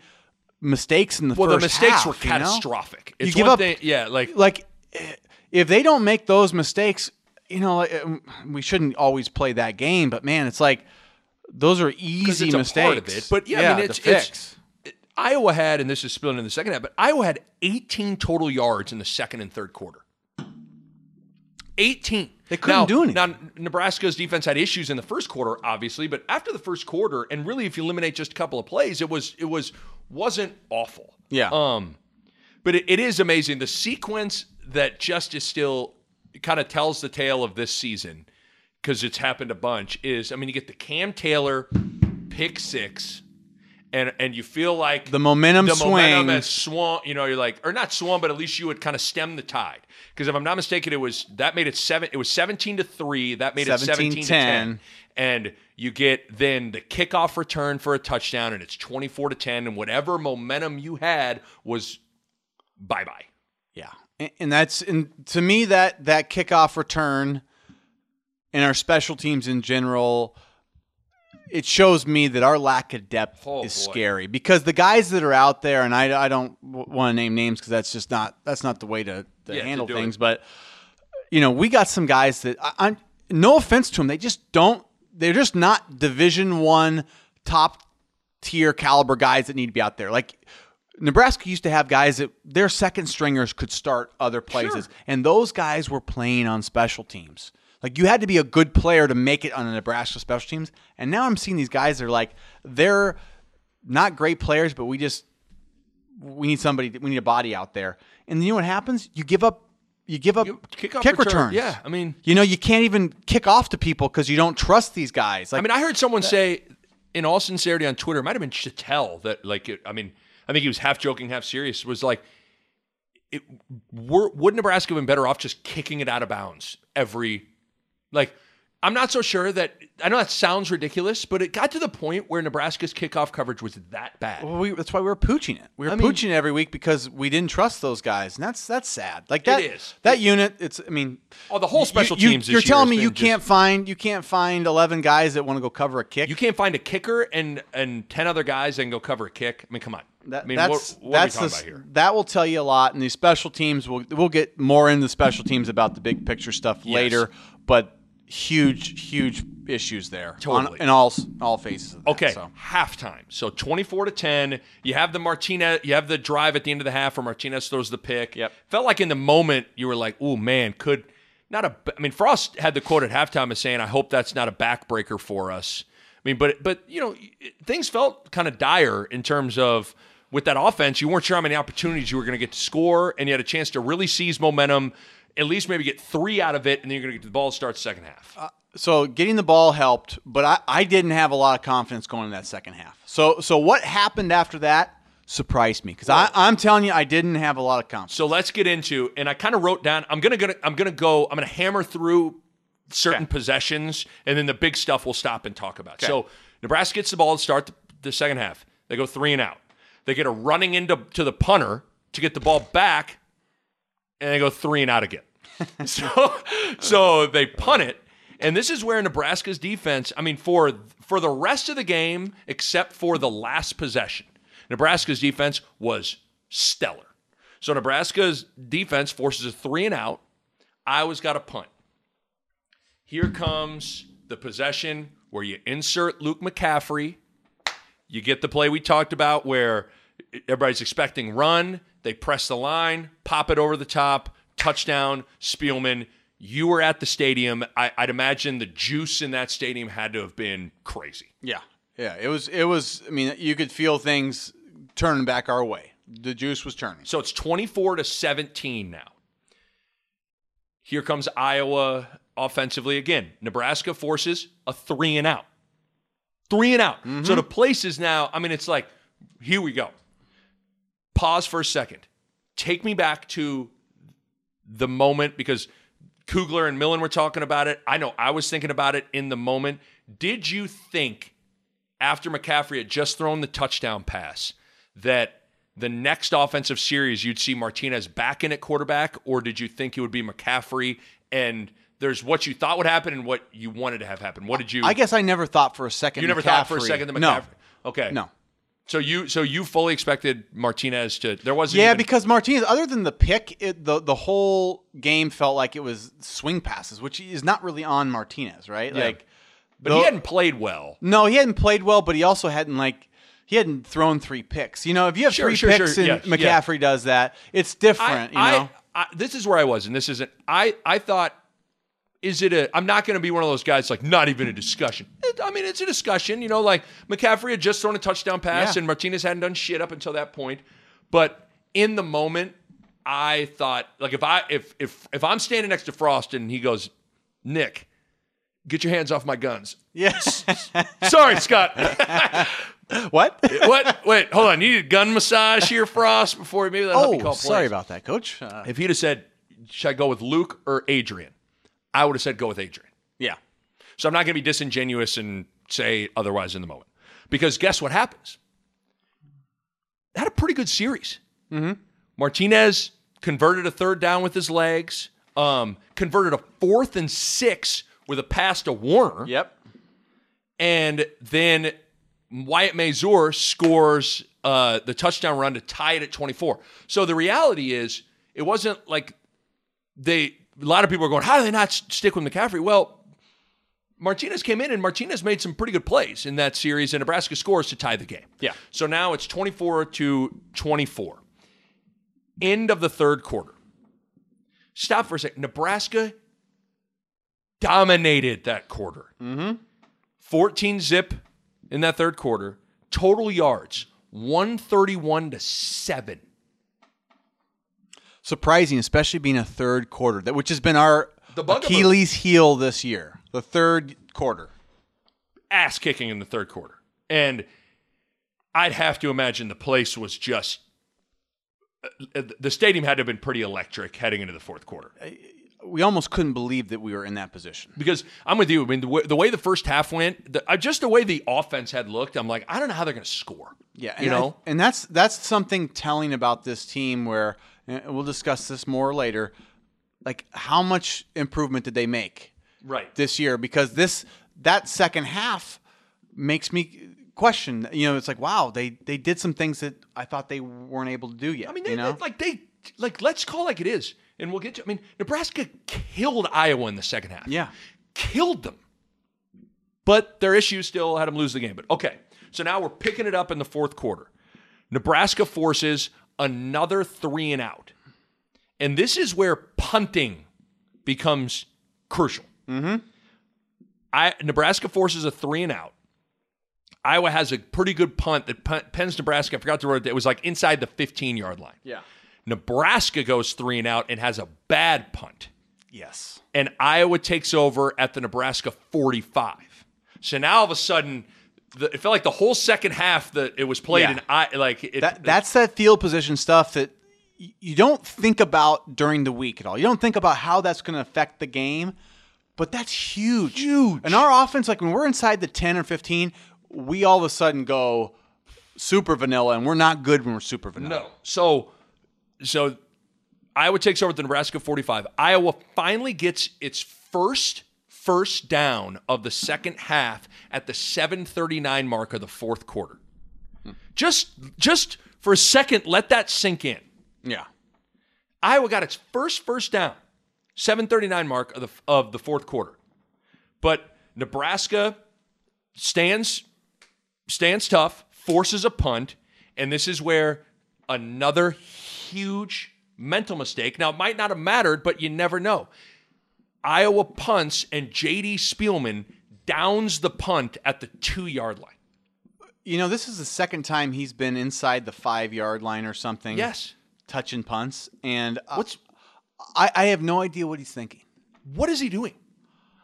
mistakes in the well, the mistakes half, were you know? catastrophic. It's give up- thing, yeah, like like if they don't make those mistakes, you know, like, um, we shouldn't always play that game. But man, it's like those are easy mistakes. it. But yeah, I mean, it's, fix. it's it- Iowa had, and this is spilling in the second half, but Iowa had 18 total yards in the second and third quarter. 18. They couldn't Now- do anything. Now, Nebraska's defense had issues in the first quarter, obviously, but after the first quarter, and really, if you eliminate just a couple of plays, it was it was wasn't awful. Yeah. Um, but it, it is amazing the sequence that Justice still kind of tells the tale of this season because it's happened a bunch. Is I mean, you get the Cam Taylor pick six, and and you feel like The momentum the momentum swing. has swung. You know, you're like, or not swung, but at least you would kind of stem the tide. Because if I'm not mistaken, it was that made it seven. It was 17 to three. That made it 17 to 17-10. 10 and you get then the kickoff return for a touchdown and it's 24 to 10 and whatever momentum you had was bye bye and, that's and to me that that kickoff return and our special teams in general, it shows me that our lack of depth Oh, is boy. scary because the guys that are out there, and I, I don't want to name names because that's just not that's not the way to, to Yeah, handle do things. it. But you know, we got some guys that I, I'm no offense to them, they just don't. They're just not Division One top tier caliber guys that need to be out there. Like Nebraska used to have guys that their second stringers could start other places, and those guys were playing on special teams. Like you had to be a good player to make it on the Nebraska special teams. And now I'm seeing these guys that are like they're not great players, but we just we need somebody we need a body out there. And you know what happens? You give up you give up You- kickoff kick return, returns. yeah, I mean- you know, you can't even kick off to people because you don't trust these guys. Like I mean, I heard someone say, in all sincerity, on Twitter, it might have been Chattel that, like, it, I mean, I think he was half joking, half serious. Was like, it, were, would Nebraska have been better off just kicking it out of bounds every, like, I'm not so sure that I know that sounds ridiculous, but it got to the point where Nebraska's kickoff coverage was that bad. Well, we, that's why we were pooching it. We were I mean- pooching it every week because we didn't trust those guys, and that's that's sad. Like that, is. that unit. It's. I mean, Oh, the whole special you, teams You, are telling me you just- can't find you can't find eleven guys that want to go cover a kick. You can't find a kicker and and ten other guys and go cover a kick. I mean, come on. That, I mean, that's what, what that's the, that will tell you a lot. And these special teams, we'll we'll get more into special teams about the big picture stuff later. But huge, huge issues there on- Totally. in all all phases. Of that, Okay, so. halftime. So 24 to 10. You have the Martinez, you have the drive at the end of the half where Martinez throws the pick. Yep. Felt like in the moment you were like, "Oh man, could not a I mean, Frost had the quote at halftime as saying, "I hope that's not a backbreaker for us." I mean, but but you know, things felt kind of dire in terms of with that offense, you weren't sure how many opportunities you were going to get to score and you had a chance to really seize momentum, at least maybe get 3 out of it and then you're going to get the ball to start the second half. Uh, so getting the ball helped, but I, I didn't have a lot of confidence going in that second half. So so what happened after that surprised me because I'm telling you I didn't have a lot of confidence. So let's get into, and I kind of wrote down. I'm gonna, gonna I'm gonna go. I'm gonna hammer through certain Okay. possessions, and then the big stuff we'll stop and talk about. So Nebraska gets the ball to start the, the second half. They go three and out. They get a running into to the punter to get the ball back, and they go three and out again. so so they punt it. And this is where Nebraska's defense, I mean, for for the rest of the game, except for the last possession, Nebraska's defense was stellar. So Nebraska's defense forces a three and out. Iowa's got a punt. Here comes the possession where you insert Luke McCaffrey. You get the play we talked about where everybody's expecting run. They press the line, pop it over the top, touchdown, Spielman. You were at the stadium. I, I'd imagine the juice in that stadium had to have been crazy. Yeah, yeah. It was it was. I mean, you could feel things turning back our way. The juice was turning. So it's 24 to 17 now. Here comes Iowa offensively again. Nebraska forces a three and out. Three and out. So mm-hmm. the place is now, I mean, it's like, here we go. Pause for a second. Take me back to the moment because Kugler and Millen were talking about it. I know I was thinking about it in the moment. Did you think after McCaffrey had just thrown the touchdown pass that the next offensive series you'd see Martinez back in at quarterback, or did you think it would be McCaffrey and there's what you thought would happen and what you wanted to have happen? What did you? I guess I never thought for a second. you never thought for a second that No, Okay. no. So you so you fully expected Martinez to there wasn't Yeah, even- because Martinez, other than the pick, it, the the whole game felt like it was swing passes, which is not really on Martinez, right? Yeah. Like, but the- he hadn't played well. No, he hadn't played well, but he also hadn't like he hadn't thrown three picks. You know, if you have Sure, three sure, picks sure. and Yeah, yeah. McCaffrey does that, it's different. I, you know, I, I, this is where I was, and this isn't. I I thought, is it a? I'm not going to be one of those guys like not even a discussion. It- I mean, it's a discussion. You know, like McCaffrey had just thrown a touchdown pass, Yeah. and Martinez hadn't done shit up until that point. But in the moment, I thought, like, if I if if if I'm standing next to Frost and he goes, Nick, get your hands off my guns. yes. Sorry, Scott. what? what? Wait, hold on. You need a gun massage here, Frost, before maybe that'll help you oh, sorry about that, Coach. Uh, If he'd have said, should I go with Luke or Adrian? I would have said, go with Adrian. yeah, So I'm not going to be disingenuous and say otherwise in the moment. Because guess what happens? Had a pretty good series. Mm-hmm. Martinez converted a third down with his legs, um, converted a fourth and six with a pass to Warner. yep. and then Wyatt Mazour scores uh, the touchdown run to tie it at 24. So the reality is, it wasn't like they. A lot of people are going, "How do they not stick with McCaffrey?" Well, Martinez came in and Martinez made some pretty good plays in that series, and Nebraska scores to tie the game. Yeah. So now it's 24 to 24. End of the third quarter. Stop for a second. Nebraska dominated that quarter. Mm-hmm. 14 zip in that third quarter. Total yards 131 to 7. Surprising, especially being a third quarter, that which has been our The bugaboo. Achilles heel this year. The third quarter. Ass kicking in the third quarter. And I'd have to imagine the place was just. uh, The stadium had to have been pretty electric heading into the fourth quarter. We almost couldn't believe that we were in that position. because I'm with you. I mean, the way the, way the first half went, the, uh, just the way the offense had looked, I'm like, I don't know how they're going to score. Yeah, you and I- know, and that's that's something telling about this team. Where and we'll discuss this more later. Like, how much improvement did they make right? this year? Because this that second half makes me question. You know, it's like, wow, they they did some things that I thought they weren't able to do yet. I mean, they, you know, they- like they like let's call it like it is, and we'll get to. I mean, Nebraska killed Iowa in the second half. Yeah. killed them. But their issues still had them lose the game. But okay, so now we're picking it up in the fourth quarter. Nebraska forces another three and out, and this is where punting becomes crucial. Mm-hmm. I Nebraska forces a three and out. Iowa has a pretty good punt that pen- pens Nebraska. I forgot the word. It was like inside the 15 yard line. yeah, Nebraska goes three and out and has a bad punt. yes, And Iowa takes over at the Nebraska 45. So now all of a sudden, the, it felt like the whole second half that it was played Yeah. in I like it, that that's that field position stuff that you don't think about during the week at all. You don't think about how that's going to affect the game, but that's huge. Huge. And our offense, like when we're inside the ten or fifteen, we all of a sudden go super vanilla, and we're not good when we're super vanilla. No. So, so Iowa takes over the Nebraska 45. Iowa finally gets its first first down of the second half at the 7:39 mark of the fourth quarter. Just just for a second, let that sink in. Yeah. Iowa got its first first down, 7:39 mark of the of the fourth quarter. But Nebraska stands stands tough, forces a punt, and this is where another huge mental mistake. Now it might not have mattered, but you never know. Iowa punts and JD Spielman downs the punt at the 2-yard line. You know, this is the second time he's been inside the five yard line or something. Yes. Touching punts, and uh, What's I, I have no idea what he's thinking. what is he doing?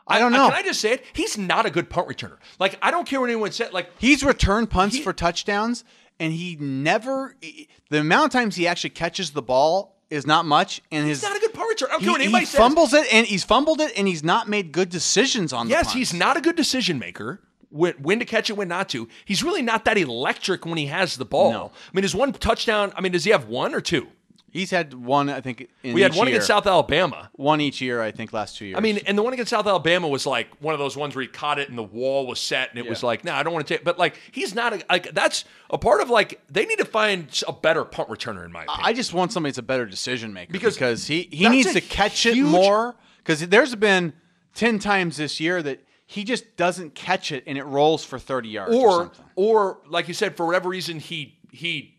I don't know. Can I just say it? He's not a good punt returner. Like I don't care what anyone said. Like He's returned punts He- for touchdowns, and he never. The amount of times he actually catches the ball is not much, and his he's not a good punt returner. I don't he, care what he says. fumbles it, and he's fumbled it, and he's not made good decisions on. the Yes, he's not a good decision maker. When, when to catch it, when not to. He's really not that electric when he has the ball. No. I mean, his one touchdown. I mean, does he have one or two? He's had one, I think. In We had one year. against South Alabama. One each year, I think. Last two years. I mean, and the one against South Alabama was like one of those ones where he caught it and the wall was set and it was like, no, I don't want to take. But like, he's not a, like that's a part of like they need to find a better punt returner in my opinion. I just want somebody that's a better decision maker Because because he he needs to catch it more. Because there's been ten times this year that he just doesn't catch it and it rolls for thirty yards or, or something. or like you said, for whatever reason he he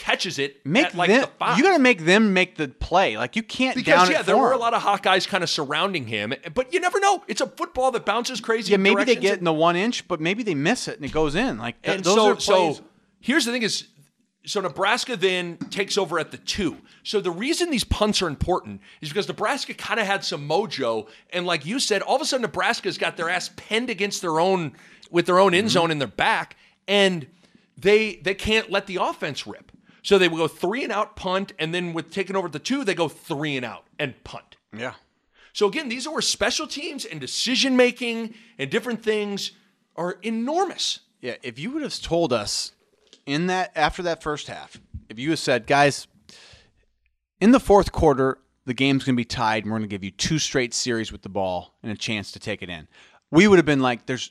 catches it Make like them. the five. You got to make them make the play. Like you can't because down yeah, there were a lot of Hawkeyes kind of surrounding him, but you never know. It's a football that bounces crazy. Yeah, maybe they get in the one inch, but maybe they miss it and it goes in. Like th- And those so, are plays. so here's the thing: is so Nebraska then takes over at the two. So the reason these punts are important is because Nebraska kind of had some mojo, and like you said, all of a sudden Nebraska's got their ass pinned against their own with their own end Mm-hmm. zone in their back, and they they can't let the offense rip. So they will go three and out punt, and then with taking over at the two, they go three and out and punt. yeah. So again, these are where special teams and decision making and different things are enormous. Yeah, if you would have told us in that after that first half, if you had said, guys, in the fourth quarter, the game's going to be tied, and we're going to give you two straight series with the ball and a chance to take it in, we would have been like, "There's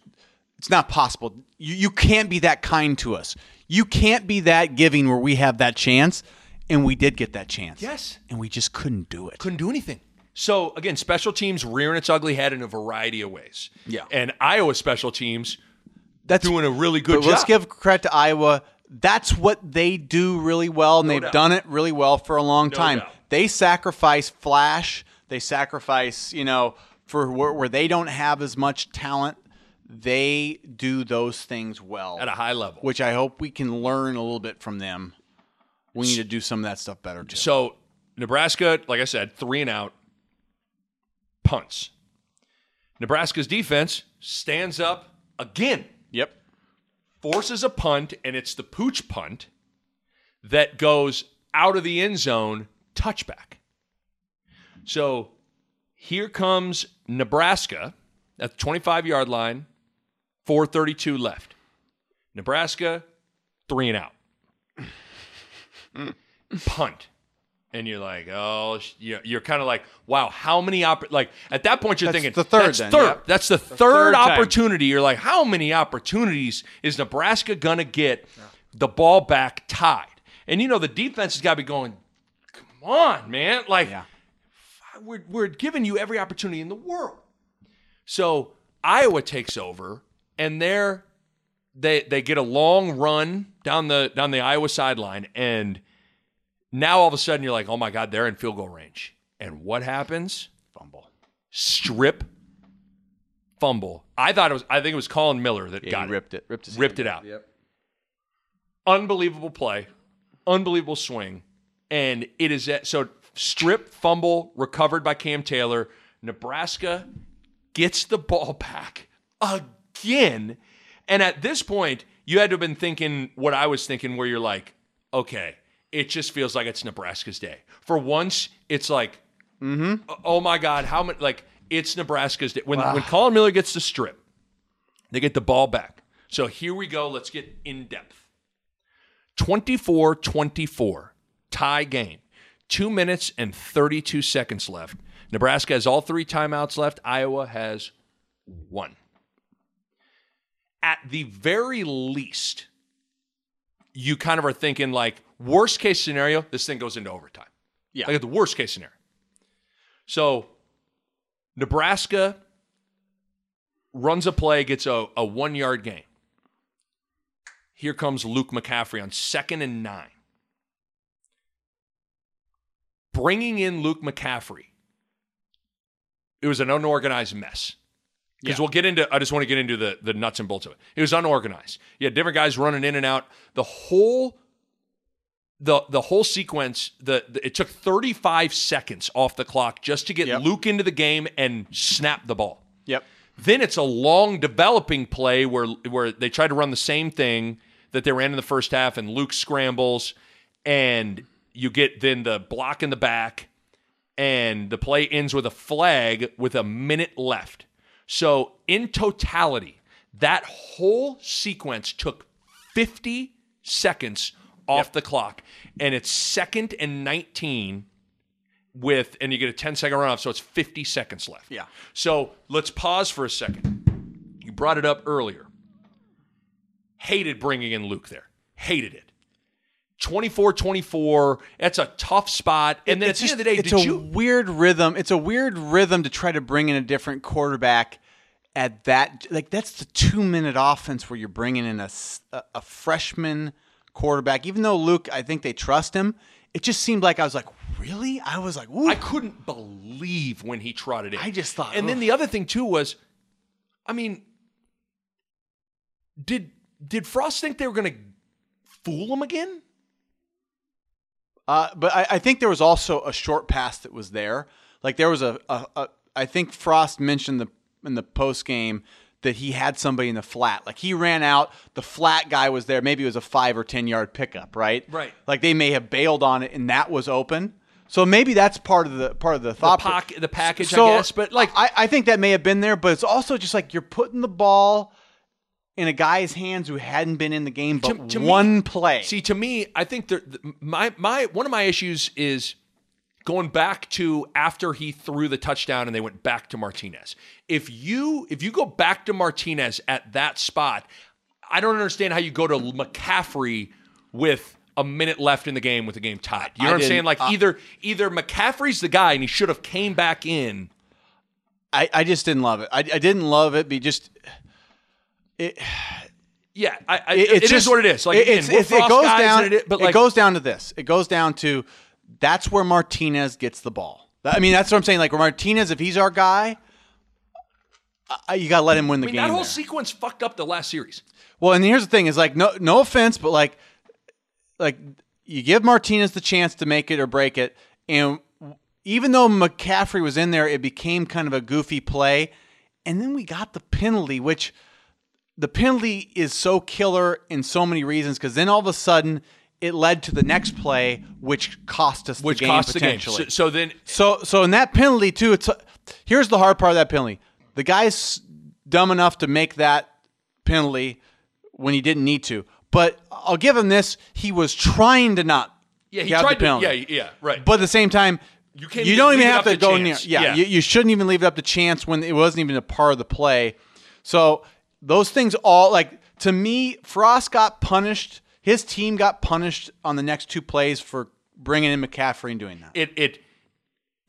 it's not possible. You you can't be that kind to us. You can't be that giving where we have that chance, and we did get that chance. Yes. and we just couldn't do it. couldn't do anything. So again, special teams rearing its ugly head in a variety of ways. Yeah. And Iowa special teams That's doing a really good job. let's give credit to Iowa. That's what they do really well, and No they've doubt. done it really well for a long time. doubt. They sacrifice flash. They sacrifice, you know, for where, where they don't have as much talent. They do those things well at a high level. which I hope we can learn a little bit from them. We need to do some of that stuff better too. So Nebraska, like I said, three and out, punts. Nebraska's defense stands up again, Yep. forces a punt, and it's the pooch punt that goes out of the end zone, touchback. So here comes Nebraska at the 25 yard line, 432 left. Nebraska, three and out. Punt. And you're like, oh, you're, you're kind of like, wow, how many opp- like at that point you're That's thinking the third That's then, third. yep. That's the, third, third time. opportunity. You're like, how many opportunities is Nebraska gonna get the ball back tied? And you know the defense has got to be going, come on, man, like Yeah. we're, we're giving you every opportunity in the world. So Iowa takes over, and they're they they get a long run down the down the Iowa sideline, and now all of a sudden you're like, oh my god, they're in field goal range. And what happens? Fumble. Strip fumble. I thought it was. I think it was Collin Miller that Yeah, got he it. ripped it. Ripped his ripped it out. Yep. Unbelievable play, unbelievable swing, and it is at, so strip fumble recovered by Cam Taylor. Nebraska gets the ball back again, and at this point, you had to have been thinking what I was thinking, where you're like, okay, it just feels like it's Nebraska's day. For once, it's like, mm-hmm. oh my god, how much like it's Nebraska's day. When when Collin Miller gets the strip, they get the ball back. So here we go. Let's get in depth. 24 24, tie game. Two minutes and 32 seconds left. Nebraska has all three timeouts left. Iowa has one. At the very least, you kind of are thinking like, worst case scenario, this thing goes into overtime. Yeah. Like at the worst case scenario. So Nebraska runs a play, gets a, a one yard gain. Here comes Luke McCaffrey on second and nine. Bringing in Luke McCaffrey, it was an unorganized mess. Because Yeah. we'll get into, I just want to get into the, the nuts and bolts of it. It was unorganized. You had different guys running in and out. The whole the the whole sequence the, the- it took 35 seconds off the clock just to get Yep. Luke into the game and snap the ball. Yep. Then it's a long developing play where where they try to run the same thing that they ran in the first half, and Luke scrambles, and you get then the block in the back, and the play ends with a flag with a minute left. So in totality, that whole sequence took 50 seconds off the clock, and it's second and 19 with, and you get a 10 second runoff, so it's 50 seconds left. Yeah. So let's pause for a second. You brought it up earlier. Hated bringing in Luke there. Hated it. 24 24. That's a tough spot. And then at the end of the day, it's did a you. weird rhythm. It's a weird rhythm to try to bring in a different quarterback at that. Like that's the two minute offense where you're bringing in a, a freshman quarterback. Even though Luke, I think they trust him. It just seemed like I was like, really? I was like, Ooh. I couldn't believe when he trotted in. I just thought, And then the other thing too was, I mean, did did Frost think they were going to fool him again? Uh, but I, I think there was also a short pass that was there. Like there was a, a, a I think Frost mentioned the in the post game that he had somebody in the flat. Like he ran out, the flat guy was there. Maybe it was a five or ten yard pickup, right? Right. Like they may have bailed on it, and that was open. So maybe that's part of the part of the The, thought. the package, So, I guess. But like, I, I think that may have been there, but it's also just like you're putting the ball in a guy's hands who hadn't been in the game but To- to me- one play. See, to me, I think there, th- my my one of my issues is going back to after he threw the touchdown and they went back to Martinez. If you if you go back to Martinez at that spot, I don't understand how you go to McCaffrey with a minute left in the game with the game tied. You know I what I'm saying? Like uh, either either McCaffrey's the guy and he should have came back in. I, I just didn't love it. I, I didn't love it. Be just Yeah, I, I, it, it it's is what it is. Like it, again, it's- it's- it goes down. it, but like it goes down to this. It goes down to that's where Martinez gets the ball. I mean, that's what I'm saying. Like Martinez, if he's our guy, uh, you got to let him win the I mean, game. that whole there. sequence fucked up the last series. Well, and here's the thing: is like no no offense, but like like you give Martinez the chance to make it or break it, and even though McCaffrey was in there, it became kind of a goofy play, and then we got the penalty, which the penalty is so killer in so many reasons because then all of a sudden it led to the next play, which cost us Which the game cost the game. potentially. So, so then So so in that penalty too, it's here's the hard part of that penalty. The guy's dumb enough to make that penalty when he didn't need to. But I'll give him this: he was trying to not. yeah, he tried the to penalty. yeah, yeah, right. But at the same time, You can't You don't even have to to go chance. near. Yeah, Yeah. You, you shouldn't even leave it up to chance when it wasn't even a part of the play. So those things all like to me, Frost got punished. His team got punished on the next two plays for bringing in McCaffrey and doing that. it it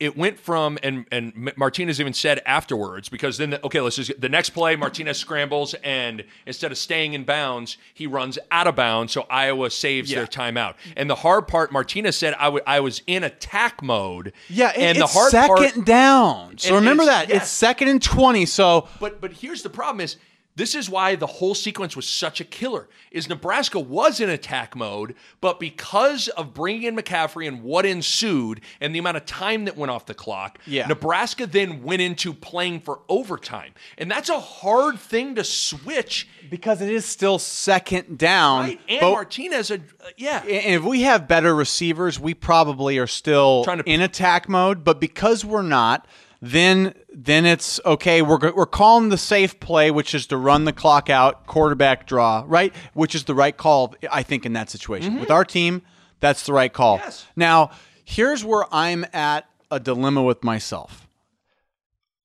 it went from and and Martinez even said afterwards because then the, okay let's just the next play Martinez scrambles and instead of staying in bounds he runs out of bounds so Iowa saves their timeout and the hard part Martinez said I wa- I was in attack mode Yeah, it- and it's the hard second part down. So remember that yes. it's second and twenty. So But but here's the problem is this is why the whole sequence was such a killer. Is Nebraska was in attack mode, but because of bringing in McCaffrey and what ensued and the amount of time that went off the clock, Yeah. Nebraska then went into playing for overtime. And that's a hard thing to switch. because it is still second down, Right? And but- Martinez, uh, yeah. and if we have better receivers, we probably are still Trying to- in attack mode. But because we're not, then then it's okay. We're we're calling the safe play, which is to run the clock out, quarterback draw, right? Which is the right call, I think, in that situation mm-hmm. with our team. That's the right call. Yes. Now, here's where I'm at a dilemma with myself.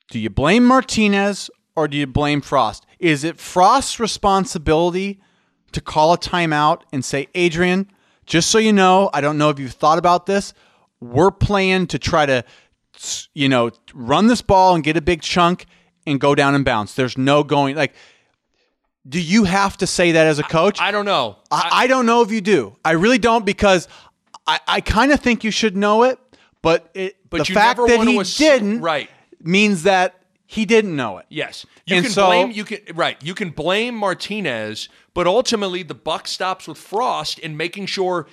Do you blame Martinez or do you blame Frost? Is it Frost's responsibility to call a timeout and say, Adrian, just so you know, I don't know if you've thought about this. We're playing to try to, you know, run this ball and get a big chunk and go down and bounce. There's no going like. Do you have to say that as a coach? I don't know. I, I don't know if you do. I really don't because I, I kind of think you should know it, but it, But the fact never that he assume- didn't right. means that he didn't know it. Yes, you And can so- blame you can right. You can blame Martinez, but ultimately the buck stops with Frost in making sure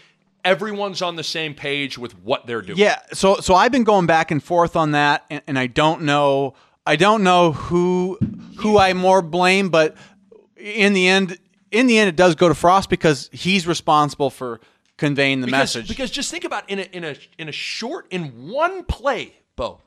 everyone's on the same page with what they're doing. Yeah, so so I've been going back and forth on that, and, and I don't know, I don't know who who I more blame, but in the end, in the end, it does go to Frost because he's responsible for conveying the because, message. Because just think about in a in a in a short in one play, Bo,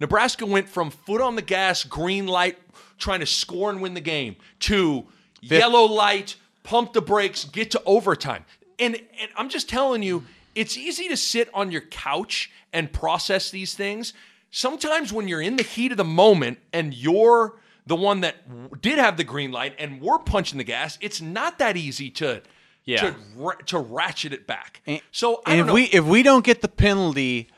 Nebraska went from foot on the gas, green light, trying to score and win the game, to yellow light, pump the brakes, get to overtime. And and I'm just telling you, it's easy to sit on your couch and process these things. Sometimes when you're in the heat of the moment and you're the one that did have the green light and we're punching the gas, it's not that easy to Yeah. to to ratchet it back. And- so I and if we if we don't get the penalty,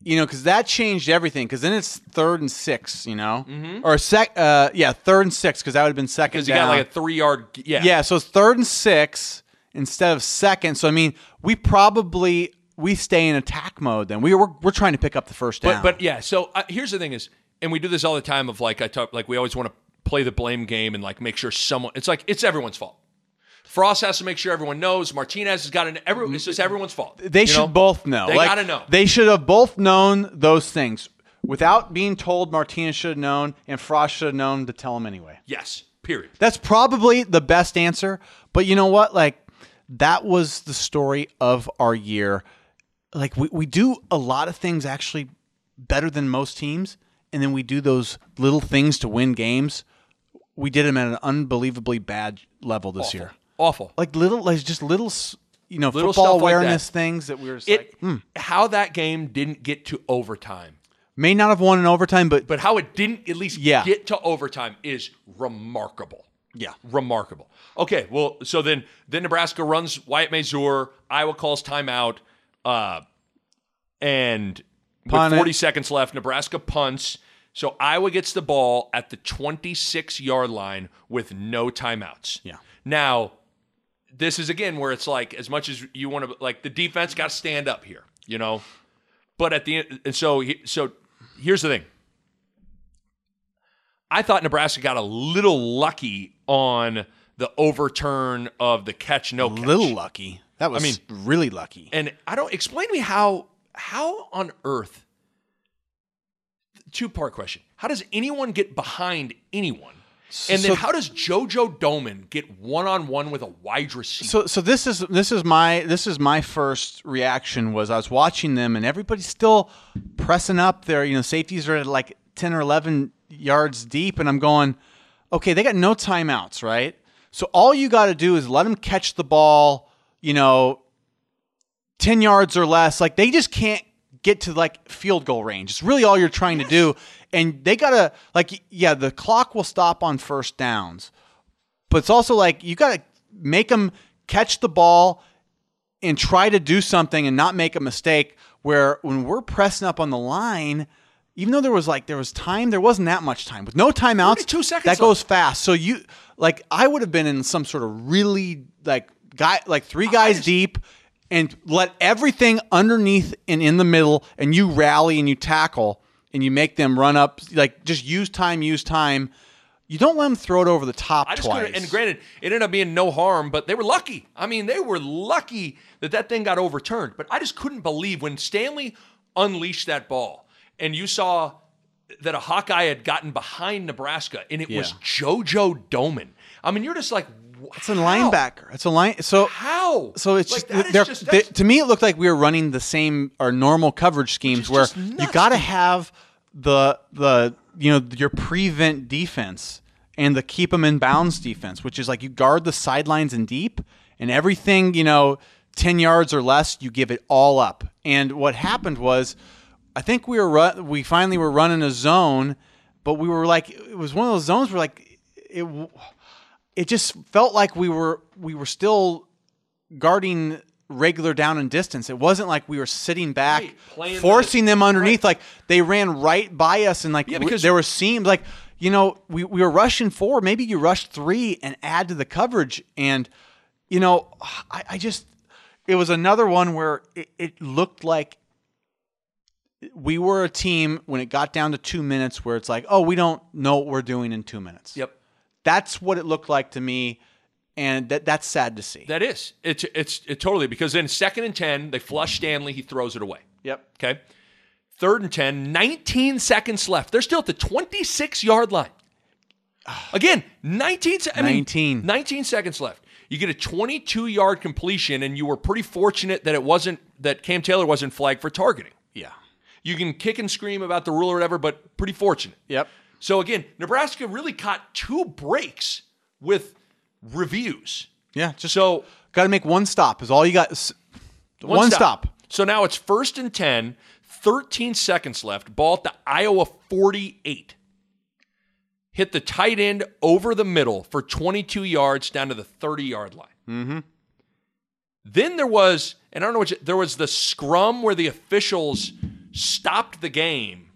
you know, because that changed everything. Because then it's third and six, you know, or sec, uh, yeah, third and six because that would have been second because you down. got like a three yard. Yeah, yeah, so it's third and six instead of second. So I mean, we probably we stay in attack mode then. We we're, we're trying to pick up the first down. But but yeah. So uh, here's the thing is, and we do this all the time. Of like I talk, like we always want to play the blame game and like make sure someone. It's like it's everyone's fault. Frost has to make sure everyone knows. Martinez has got an. Every, it's just everyone's fault. they should know? both know. They Like, gotta know. They should have both known those things without being told. Martinez should have known, and Frost should have known to tell him anyway. yes. Period. That's probably the best answer. But you know what? Like, that was the story of our year. Like, we, we do a lot of things actually better than most teams, and then we do those little things to win games. We did them at an unbelievably bad level this year. Awful. Like, little, like just little you know Little football stuff like that. awareness things that we were It like hmm. how that game didn't get to overtime, may not have won in overtime, but but how it didn't at least Yeah. get to overtime is remarkable. Yeah, remarkable. Okay, well, so then then Nebraska runs Wyatt Mazour. Iowa calls timeout, uh, and Punt with it. 40 seconds left, Nebraska punts. So Iowa gets the ball at the 26 yard line with no timeouts. Yeah. Now, this is again where it's like as much as you want to like the defense got to stand up here, you know. But at the end, and so so here's the thing. I thought Nebraska got a little lucky on the overturn of the catch no a catch. little lucky. That was I mean- really lucky. And I don't explain to me how how on earth two part question. How does anyone get behind anyone? And then So- how does JoJo Domann get one on one with a wide receiver? So so this is this is my this is my first reaction was I was watching them and everybody's still pressing up there. You know, safeties are at like ten or eleven yards deep, and I'm going, okay, they got no timeouts, right? So all you got to do is let them catch the ball. You know, 10 yards or less. Like they just can't get to like field goal range. It's really all you're trying to do. And they got to, like, yeah, the clock will stop on first downs, but it's also like you got to make them catch the ball and try to do something and not make a mistake. Where when we're pressing up on the line, even though there was like there was time, there wasn't that much time with no timeouts. 32 seconds That left. goes fast. So you like I would have been in some sort of really like guy like three guys just- deep and let everything underneath and in the middle and you rally and you tackle and you make them run up like just use time, use time. You don't let them throw it over the top I just twice. And granted, it ended up being no harm, but they were lucky. I mean, they were lucky that that thing got overturned. But I just couldn't believe when Stanley unleashed that ball, and you saw that a Hawkeye had gotten behind Nebraska, and it was JoJo Domann. I mean, you're just like, it's a linebacker. It's a line. So How? So it's Like, just, they're- just- they- to me, it looked like we were running the same our normal coverage schemes where you got to have the the you know your prevent defense and the keep them in bounds defense, which is like you guard the sidelines and deep, and everything you know ten yards or less, you give it all up. And what happened was, I think we were run, we finally were running a zone, but we were like it was one of those zones where like it it just felt like we were we were still guarding regular down and distance. It wasn't like we were sitting back, Right, forcing the- them underneath. Like they ran right by us, and like Yeah, because- there were seams. Like you know, we we were rushing four. Maybe you rush three and add to the coverage. And you know, I, I just it was another one where it, it looked like we were a team when it got down to two minutes, where it's like, oh, we don't know what we're doing in two minutes. Yep. That's what it looked like to me, and that that's sad to see. That is. It's it's it totally because then second and ten, they flush Stanley, he throws it away. yep. Okay. Third and 10, 19 seconds left. They're still at the 26 yard line. Again, 19, se- I mean, 19. 19 seconds left. You get a 22 yard completion, and you were pretty fortunate that it wasn't, that Cam Taylor wasn't flagged for targeting. Yeah. You can kick and scream about the rule or whatever, but pretty fortunate. Yep. So again, Nebraska really caught two breaks with reviews. Yeah. Just So got to make one stop. Is all you got. s- One, stop. So now it's first and 10, 13 seconds left. Ball at the Iowa 48. Hit the tight end over the middle for 22 yards down to the 30 yard line. Mm-hmm. Then there was, and I don't know what, you- there was the scrum where the officials stopped the game.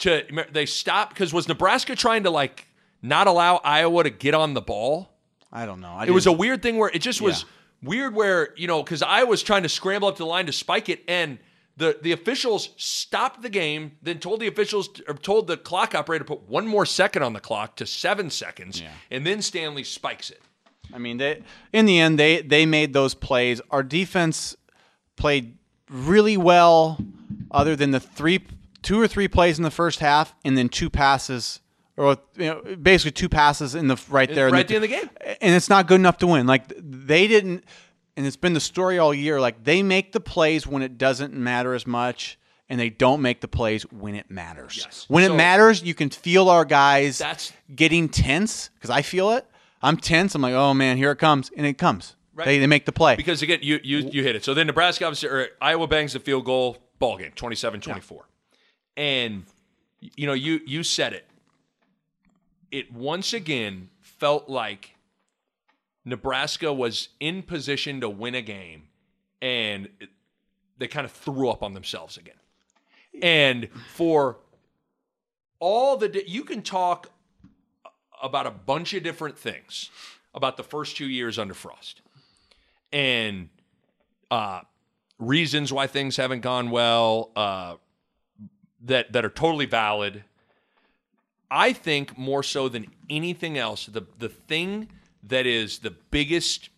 To they stopped because was Nebraska trying to like not allow Iowa to get on the ball? I don't know. I It was a weird thing where it just was Yeah. weird where, you know, because I was trying to scramble up to the line to spike it and the, the officials stopped the game, then told the officials or told the clock operator to put one more second on the clock to seven seconds, and then Stanley spikes it. I mean, they in the end they they made those plays. Our defense played really well, other than the three, two or three plays in the first half, and then two passes, or you know, basically two passes in the right there, right at the end of the game. and it's not good enough to win. Like they didn't, and it's been the story all year. Like they make the plays when it doesn't matter as much. And they don't make the plays when it matters. Yes. When So- it matters, you can feel our guys That's- getting tense because I feel it. I'm tense. I'm like, oh man, here it comes, and it comes. They, they make the play. Because again, you you you hit it. So then Nebraska obviously or Iowa bangs the field goal, ball game, 27-24. And you know, you you said it. It once again felt like Nebraska was in position to win a game and it- they kind of threw up on themselves again. And for all the you can talk about a bunch of different things about the first two years under Frost and uh, reasons why things haven't gone well uh, that that are totally valid. I think more so than anything else, the the thing that is the biggest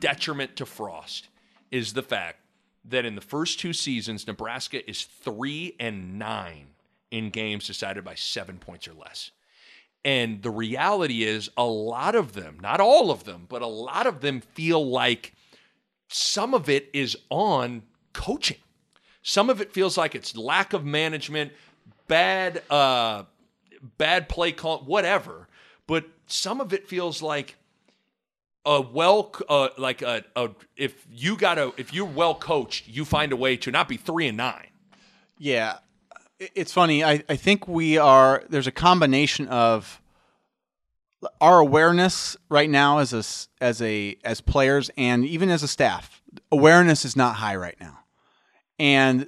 detriment to Frost is the fact that in the first two seasons, Nebraska is three and nine in games decided by seven points or less. And the reality is, a lot of them, not all of them, but a lot of them feel like some of it is on coaching. Some of it feels like it's lack of management, bad, uh, bad play call, whatever. But some of it feels like a well, uh, like a, a if you got to if you're well coached, you find a way to not be three and nine. Yeah, it's funny. I, I think we are. There's a combination of our awareness right now as a as a as players and even as a staff. Awareness is not high right now, and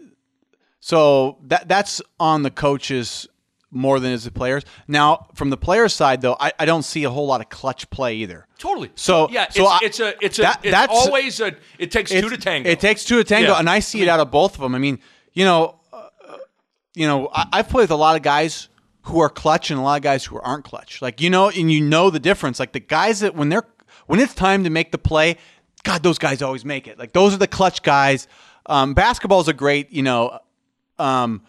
so that that's on the coaches more than is the players. Now, from the players' side, though, I, I don't see a whole lot of clutch play either. Totally. So- yeah, so I- it's, it's a it's a that- it's that's- always a it takes two to tango. It takes two to tango, Yeah. and I see it out of both of them. I mean, you know, you know, I, I've played with a lot of guys who are clutch and a lot of guys who aren't clutch. Like you know, and you know the difference. Like the guys that when they're when it's time to make the play, God, those guys always make it. Like those are the clutch guys. Um, basketball is a great, you know, um,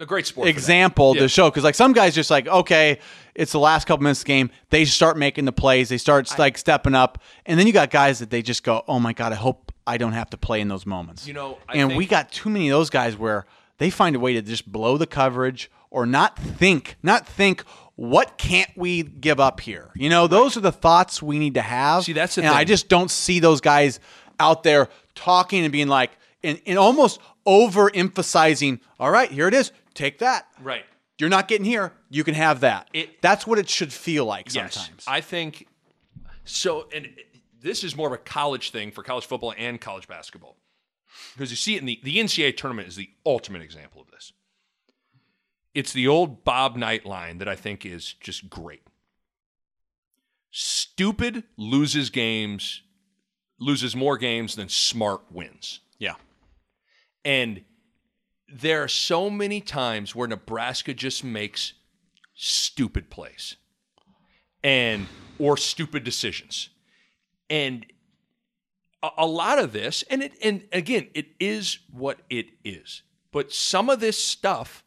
a great sport. example Yeah. to show because like some guys just like okay it's the last couple minutes of the game they start making the plays they start like stepping up and then you got guys that they just go oh my god i hope i don't have to play in those moments You know, I and we got too many of those guys where they find a way to just blow the coverage or not think not think what can't we give up here you know those are the thoughts we need to have See, that's the and i just don't see those guys out there talking and being like and, and almost overemphasizing all right here it is take that Right. you're not getting here. You can have that. It- That's what it should feel like Yes. sometimes. I think so. And this is more of a college thing for college football and college basketball because you see it in the the NCAA tournament is the ultimate example of this. It's the old Bob Knight line that I think is just great. Stupid loses games, loses more games than smart wins. yeah. And there are so many times where Nebraska just makes stupid plays and or stupid decisions. And a, lot of this, and it and again, it is what it is. But some of this stuff,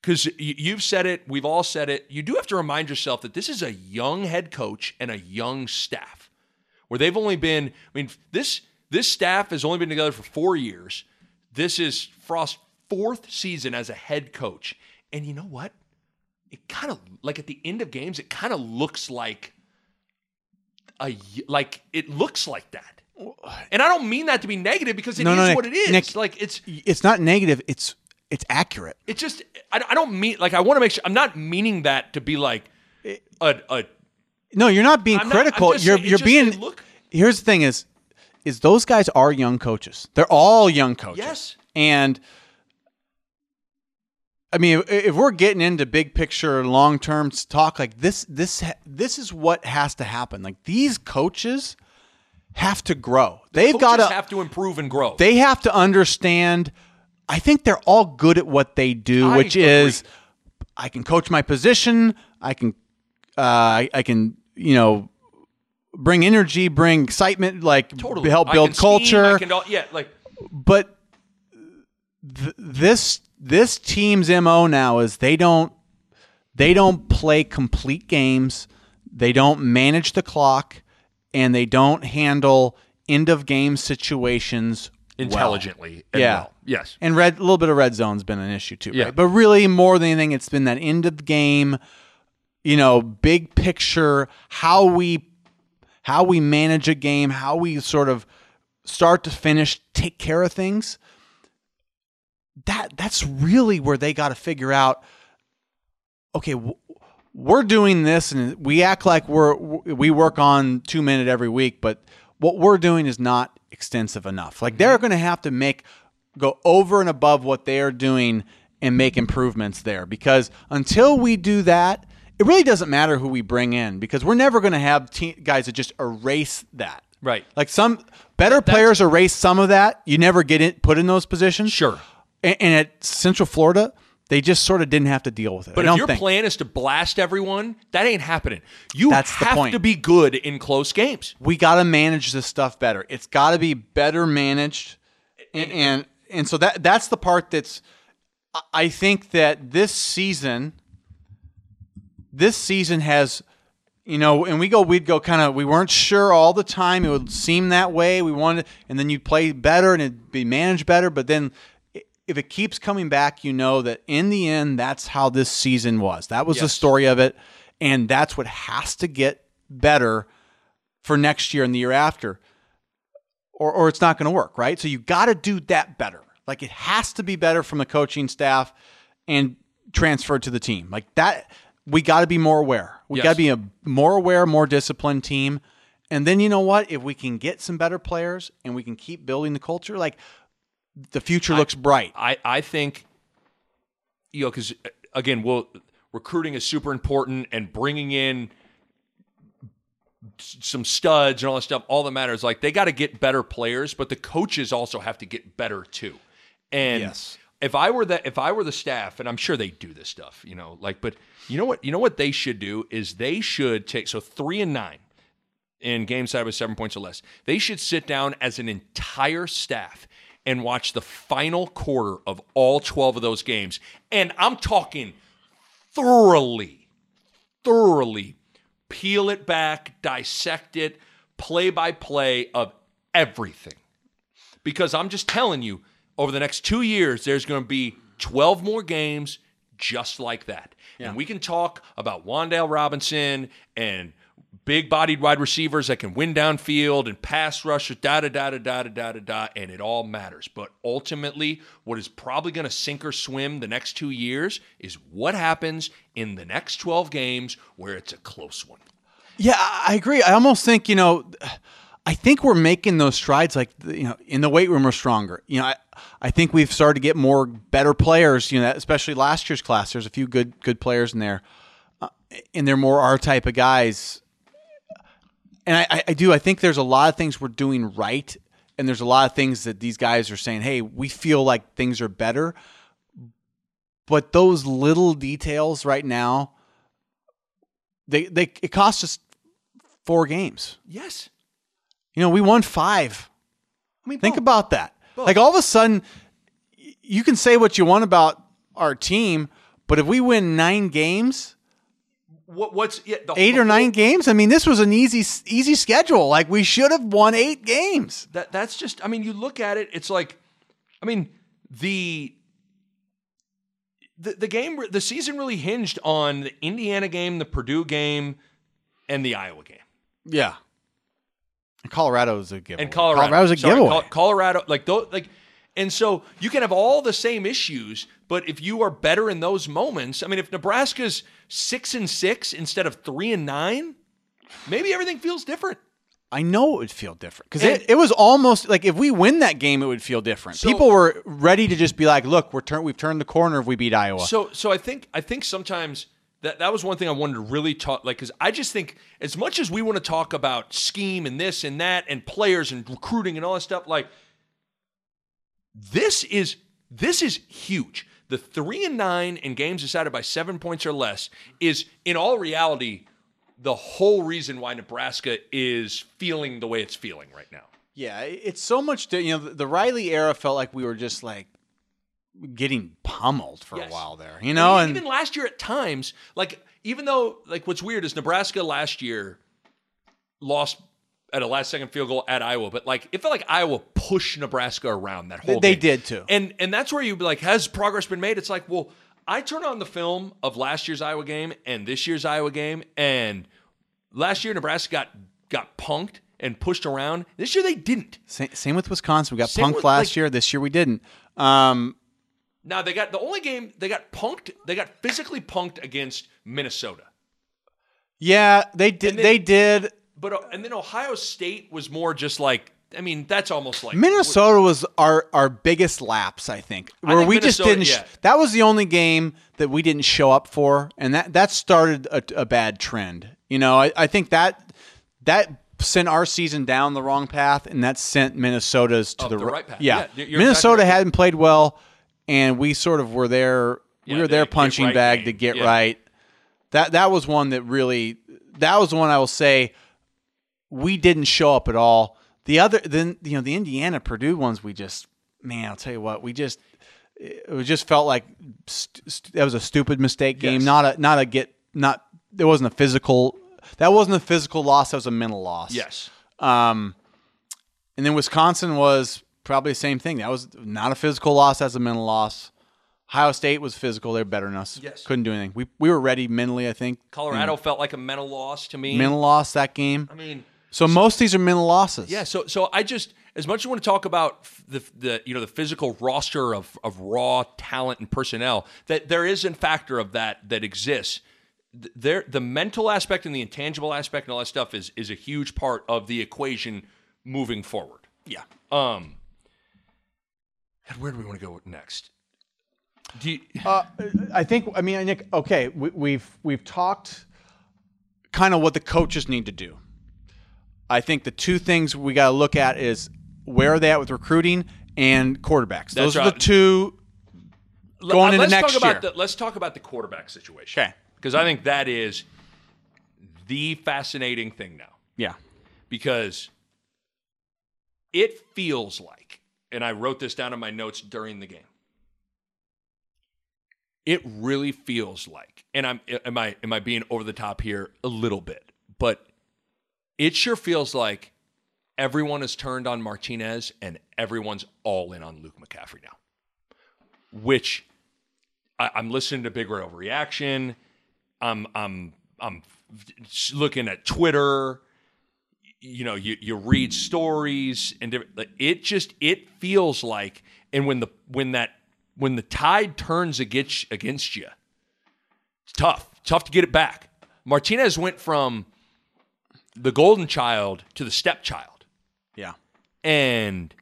because you've said it, we've all said it, you do have to remind yourself that this is a young head coach and a young staff where they've only been, I mean, this this staff has only been together for four years. This is Frost's fourth season as a head coach. And you know what? It kind of like at the end of games, it kind of looks like a like it looks like that. And I don't mean that to be negative because it is No, no, Nick. what it is. Nick. like it's It's not negative. It's it's accurate. it's just I, I don't mean like I want to make sure I'm not meaning that to be like a, a No, you're not being I'm not- critical. just you're you're just- being. look- here's the thing: is is those guys are young coaches. They're all young coaches. Yes. And I mean, if- we're getting into big picture, long term talk, like this, this, this is what has to happen. Like these coaches have to grow. They've got to have to improve and grow. they have to understand. I think they're all good at what they do, I which agree. is I can coach my position. I can, uh, I, I can, you know, bring energy, bring excitement, like totally help I build scheme, culture. I can, yeah, like but th- this this team's mo now is they don't they don't play complete games. They don't manage the clock, and they don't handle end of game situations well. intelligently. and Yeah. well. Yes. And red, a little bit of red zone's been an issue too, Yeah. right? But really, more than anything, it's been that end of game. You know, big picture, how we how we manage a game, how we sort of start to finish take care of things. That that's really where they got to figure out. Okay, w- we're doing this, and we act like we're we work on two minute every week, but what we're doing is not extensive enough. Like they're mm-hmm. going to have to make go over and above what they are doing and make improvements there because until we do that, it really doesn't matter who we bring in because we're never going to have te- guys that just erase that. Right. Like some better players erase some of that. You never get it put in those positions. Sure. And, and at Central Florida, they just sort of didn't have to deal with it. But if your think. plan is to blast everyone, that ain't happening. You That's have to be good in close games. we got to manage this stuff better. It's got to be better managed, and, and and so that that's the part that's. I- think that this season, this season has, you know, and we go, we'd go kind of, we weren't sure all the time. It would seem that way. We wanted, and then you'd play better and it'd be managed better. But then, if it keeps coming back, you know that in the end, that's how this season was. That was the story of it, and that's what has to get better for next year and the year after, or, or it's not going to work, right? So you got to do that better. Like it has to be better from the coaching staff and transferred to the team. Like that, we got to be more aware. We Yes. got to be a more aware, more disciplined team. And then you know what? If we can get some better players and we can keep building the culture, like the future looks bright. I, I think, you know, because uh, again, well, recruiting is super important and bringing in some studs and all that stuff. All that matters, like they got to get better players, but the coaches also have to get better too. And Yes. if I were that, if I were the staff, and I'm sure they do this stuff, you know, like, but you know what, you know what they should do is they should take so three and nine in game side with seven points or less. They should sit down as an entire staff and watch the final quarter of all 12 of those games. And I'm talking thoroughly, thoroughly peel it back, dissect it, play by play of everything. Because I'm just telling you, over the next two years, there's going to be 12 more games just like that. And we can talk about Wan'Dale Robinson and big bodied wide receivers that can win downfield and pass rushers, da da da da da da da da and it all matters. But ultimately, what is probably going to sink or swim the next two years is what happens in the next 12 games where it's a close one. Yeah, I I agree. I almost think, you know, I think we're making those strides like, you know, in the weight room we're stronger. You know, I, I think we've started to get more better players, you know, especially last year's class. There's a few good good players in there. Uh, and they're more our type of guys. And I, I, do. I think there's a lot of things we're doing right. And there's a lot of things that these guys are saying, hey, we feel like things are better. But those little details right now, they, they it cost us four games. Yes. You know, we won five. I mean, Think Bo, about that. Like all of a sudden, you can say what you want about our team, but if we win nine games, what, what's yeah, the, eight the or nine games, I mean, this was an easy easy schedule. Like we should have won eight games. That that's just. I mean, you look at it. It's like, I mean, the the the game, the season really hinged on the Indiana game, the Purdue game, and the Iowa game. Yeah. And Colorado's a giveaway. and Colorado. Colorado's a Sorry, giveaway. Colorado, like those, like, and so you can have all the same issues, but if you are better in those moments, I mean, if Nebraska's six and six instead of three and nine, maybe everything feels different. I know it would feel different because it, it was almost like if we win that game, it would feel different. So- People were ready to just be like, "Look, we're turn we've turned the corner if we beat Iowa." So, so I think I think sometimes that that was one thing I wanted to really talk like because I just think as much as we want to talk about scheme and this and that and players and recruiting and all that stuff, like this is this is huge. The three and nine in games decided by seven points or less is in all reality the whole reason why Nebraska is feeling the way it's feeling right now. Yeah, it's so much. You know, the, Riley era felt like we were just like getting pummeled for Yes. a while there. You know, and even last year at times, like even though like what's weird is Nebraska last year lost at a last second field goal at Iowa, but like it felt like Iowa pushed Nebraska around that whole. Game. They game. did too. and and that's where you be like, has progress been made? It's like, well, I turn on the film of last year's Iowa game and this year's Iowa game, and last year Nebraska got got punked and pushed around. This year they didn't. Same, same with Wisconsin. We got Same punked with, last like- year. This year we didn't. Um, Now they got the only game they got punked. They got physically punked against Minnesota. yeah, they did. then- they did. But uh, and then Ohio State was more just like I mean that's almost like Minnesota was our our biggest lapse, I think, I where think we just didn't. sh- yeah. that was the only game that we didn't show up for, and that that started a, a bad trend. You know, I, I think that that sent our season down the wrong path, and that sent Minnesota's to the, the right path. Yeah, Yeah, Minnesota exactly right. hadn't played well, and we sort of were there. Yeah, we were their punching right bag game. to get right. That that was one that really. That was the one I will say we didn't show up at all. The other, then you know, the Indiana Purdue ones, we just, man, I'll tell you what, we just, it just felt like st- st- that was a stupid mistake game. Yes. Not a, not a get, not. There wasn't a physical. That wasn't a physical loss. That was a mental loss. yes. Um, and then Wisconsin was probably the same thing. That was not a physical loss. That's a mental loss. Ohio State was physical. They're better than us. Yes. Couldn't do anything. We we were ready mentally. I think. Colorado felt like a mental loss to me. Mental loss that game. I mean, So most of these are mental losses. yeah. So so I just as much as I want to talk about the the you know the physical roster of of raw talent and personnel that there is a factor of that that exists. There the mental aspect and the intangible aspect and all that stuff is is a huge part of the equation moving forward. Yeah. Um. And where do we want to go next? Do you, Uh, I think. I mean, Nick. Okay, we, we've we've talked kind of what the coaches need to do. I think the two things we got to look at is where are they at with recruiting and quarterbacks. Those That's are the two going into let's next talk about year. The, let's talk about the quarterback situation. Okay. Because I think that is the fascinating thing now. yeah. Because it feels like, and I wrote this down in my notes during the game. It really feels like, and I'm am I am I being over the top here a little bit, but it sure feels like everyone has turned on Martinez and everyone's all in on Luke McCaffrey now. Which I, I'm listening to Big Rail Reaction. I'm I'm I'm looking at Twitter. You know, you you read stories and it just it feels like, and when the when that when the tide turns against against you, it's tough. Tough to get it back. Martinez went from the golden child to the stepchild. Yeah. And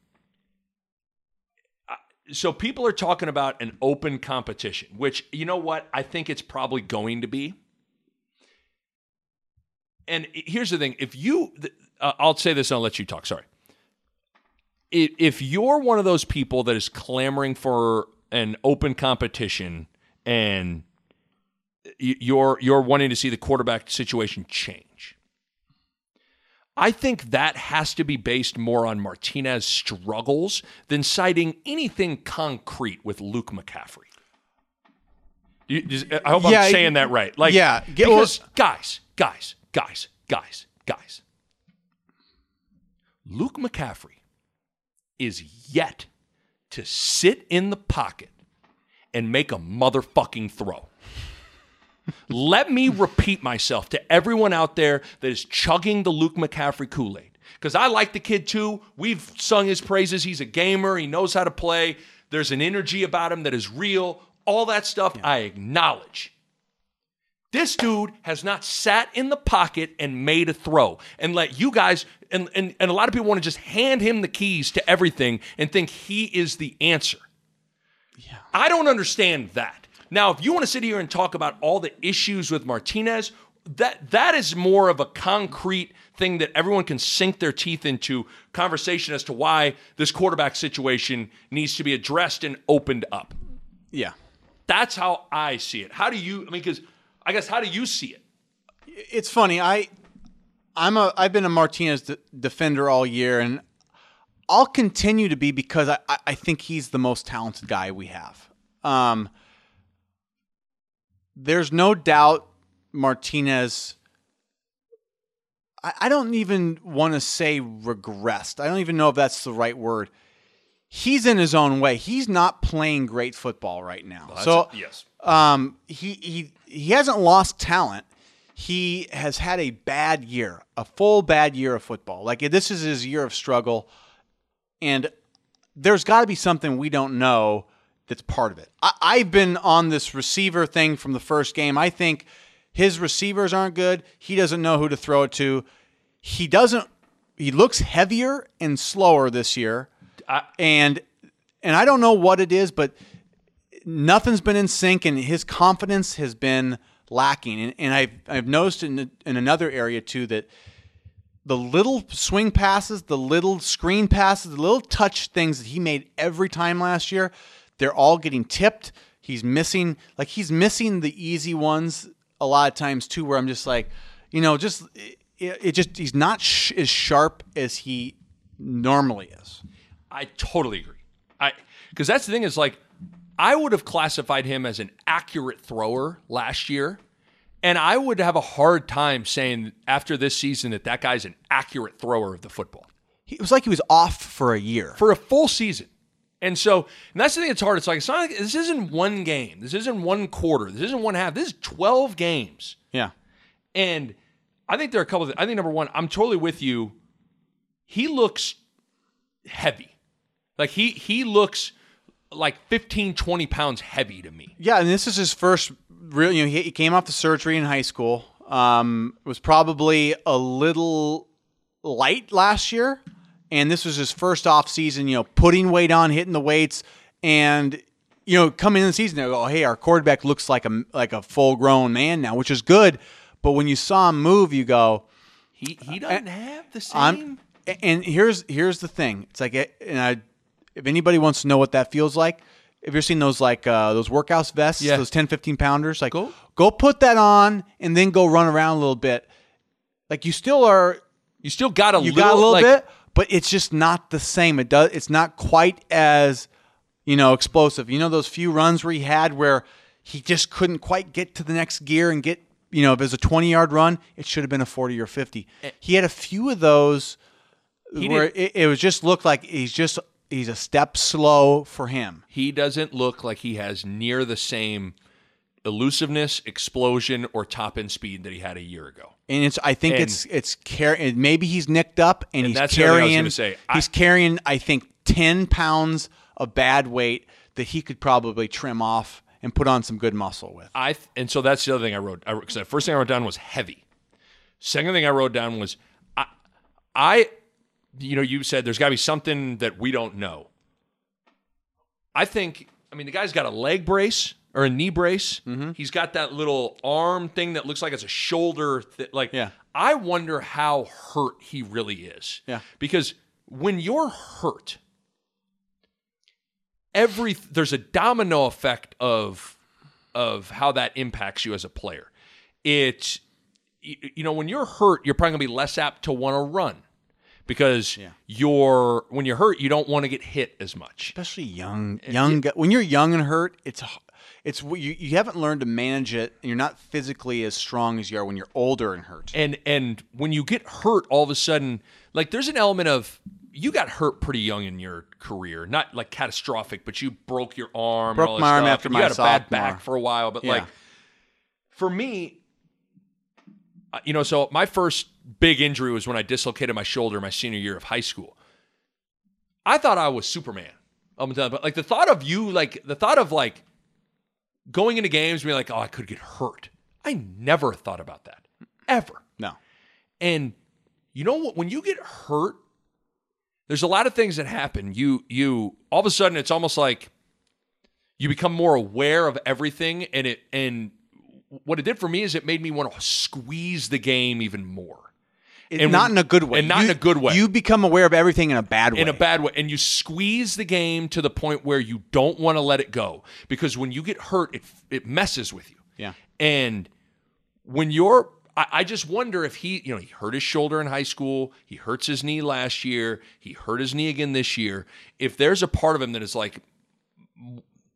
uh, so people are talking about an open competition, which, you know what? I think it's probably going to be. And here's the thing if you, uh, I'll say this and I'll let you talk. Sorry. If, if you're one of those people that is clamoring for an open competition and you're you're wanting to see the quarterback situation change, I think that has to be based more on Martinez's struggles than citing anything concrete with Luke McCaffrey. You- I hope Yeah, I'm saying that right. Like, yeah, because guys, guys, guys, guys, guys. Luke McCaffrey is yet to sit in the pocket and make a motherfucking throw. Let me repeat myself to everyone out there that is chugging the Luke McCaffrey Kool Aid. Because I like the kid too. We've sung his praises. He's a gamer, he knows how to play. There's an energy about him that is real. All that stuff I acknowledge. This dude has not sat in the pocket and made a throw and let you guys, and, and, and a lot of people want to just hand him the keys to everything and think he is the answer. Yeah. I don't understand that. Now, if you want to sit here and talk about all the issues with Martinez, that that is more of a concrete thing that everyone can sink their teeth into conversation as to why this quarterback situation needs to be addressed and opened up. Yeah. That's how I see it. How do you? I mean, because I guess how do you see it? It's funny. I I'm a I've been a Martinez d- defender all year, and I'll continue to be because I- I think he's the most talented guy we have. Um, there's no doubt Martinez. I, I don't even want to say regressed. I don't even know if that's the right word. He's in his own way. He's not playing great football right now. so yes, um, he he he hasn't lost talent. he has had a bad year, a full bad year of football. Like this is his year of struggle, and there's got to be something we don't know that's part of it. I, I've been on this receiver thing from the first game. I think his receivers aren't good. He doesn't know who to throw it to. He doesn't. He looks heavier and slower this year, and and I don't know what it is, but nothing's been in sync, and his confidence has been lacking. And, and I've I've noticed in in another area too that the little swing passes, the little screen passes, the little touch things that he made every time last year, they're all getting tipped. He's missing like he's missing the easy ones a lot of times too, where I'm just like, you know, just it, it just he's not sh- as sharp as he normally is. I totally agree. I because that's the thing is like I would have classified him as an accurate thrower last year. And I would have a hard time saying after this season that that guy's an accurate thrower of the football He, it was like he was off for a year. for a full season. And so, and that's the thing that's hard. It's like, it's not like this isn't one game. This isn't one quarter. This isn't one half. This is 12 games. yeah. And I think there are a couple of, I think number one, I'm totally with you. He looks heavy. Like he, he looks like 15, 20 pounds heavy to me. Yeah, and this is his first real. You know, he, he came off the surgery in high school. Um, was probably a little light last year, and this was his first off season. You know, putting weight on, hitting the weights, and you know, coming in the season, they go, oh, "Hey, our quarterback looks like a like a full grown man now," which is good. But when you saw him move, you go, He, he doesn't have the same. I'm, and here's here's the thing. It's like, and I, if anybody wants to know what that feels like, if you're seeing those like uh, those workout vests, Yeah. those 10, 15 pounders, like Go. go put that on and then go run around a little bit. Like you still are, you still got a you little, got a little like, bit, but it's just not the same. It does. It's not quite as you know explosive. You know those few runs where he had where he just couldn't quite get to the next gear and get. You know, if it was a 20 yard run, it should have been a 40 or 50. Eh. He had a few of those He where it, it was just looked like he's just he's a step slow for him. He doesn't look like he has near the same elusiveness, explosion, or top end speed that he had a year ago. And it's I think And- it's it's car- maybe he's nicked up and, he's I was carrying gonna. I- he's carrying I think 10 pounds of bad weight that he could probably trim off and put on some good muscle with. I th- and so that's the other thing I wrote. I wrote, the first thing I wrote down was heavy. Second thing I wrote down was I, I, you know, you said there's got to be something that we don't know. I think. I mean, the guy's got a leg brace or a knee brace. Mm-hmm. He's got that little arm thing that looks like it's a shoulder. Th- like, Yeah. I wonder how hurt he really is. Yeah. Because when you're hurt, every there's a domino effect of of how that impacts you as a player. It y- you know when you're hurt, you're probably going to be less apt to want to run because you're when you're hurt, you don't want to get hit as much. Especially young young gu- when you're young and hurt, it's it's you, you haven't learned to manage it and you're not physically as strong as you are when you're older and hurt. And and when you get hurt, all of a sudden, like there's an element of you got hurt pretty young in your career, not like catastrophic, but you broke your arm. Broke my arm stuff, after and my you had a bad back for a while, but Yeah. like for me, you know, so my first big injury was when I dislocated my shoulder my senior year of high school. I thought I was Superman. I'm telling you, but like the thought of you, like the thought of like going into games, being like, oh, I could get hurt. I never thought about that ever. no. And you know what? When you get hurt, there's a lot of things that happen. You you all of a sudden it's almost like you become more aware of everything, and it and what it did for me is it made me want to squeeze the game even more. And not in a good way. and not You- in a good way. You become aware of everything in a bad way. in a bad way and you squeeze the game to the point where you don't want to let it go because when you get hurt it it messes with you Yeah. and when you're I, I just wonder if he you know he hurt his shoulder in high school he hurts his knee last year he hurt his knee again this year if there's a part of him that is like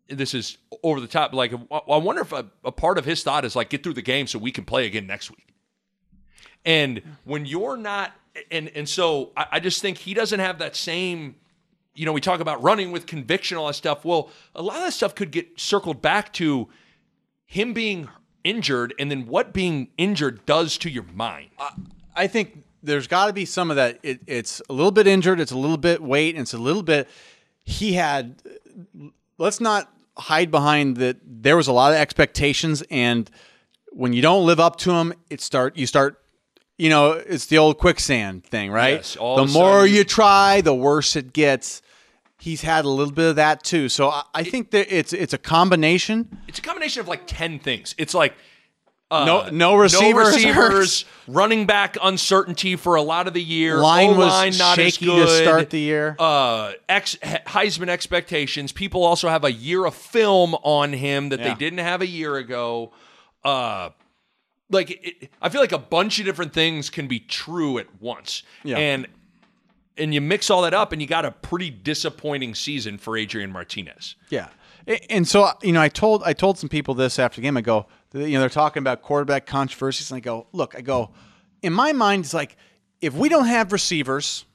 this is over the top like i wonder if a, a part of his thought is like get through the game so we can play again next week and when you're not, and and so I, I just think he doesn't have that same. You know, we talk about running with conviction, all that stuff. Well, a lot of that stuff could get circled back to him being injured and then what being injured does to your mind. I think there's got to be some of that. It, it's a little bit injured. It's a little bit weight. And it's a little bit. He had. Let's not hide behind that. There was a lot of expectations, and when you don't live up to them, it start. You start. You know, it's the old quicksand thing, right? Yes, all the more sudden- you try, the worse it gets. He's had a little bit of that too. So I, I think that it's it's a combination. It's a combination of like 10 things. It's like uh, No- no receivers. receivers, running back uncertainty for a lot of the year. Line was O-line not shaky as to good. start the year. Uh, ex- Heisman expectations. People also have a year of film on him that Yeah. they didn't have a year ago. Uh, like it, I feel like a bunch of different things can be true at once, Yeah. and and you mix all that up, and you got a pretty disappointing season for Adrian Martinez. Yeah, and so you know, I told I told some people this after the game. I go, you know, they're talking about quarterback controversies, and I go, look, I go, in my mind, it's like if we don't have receivers,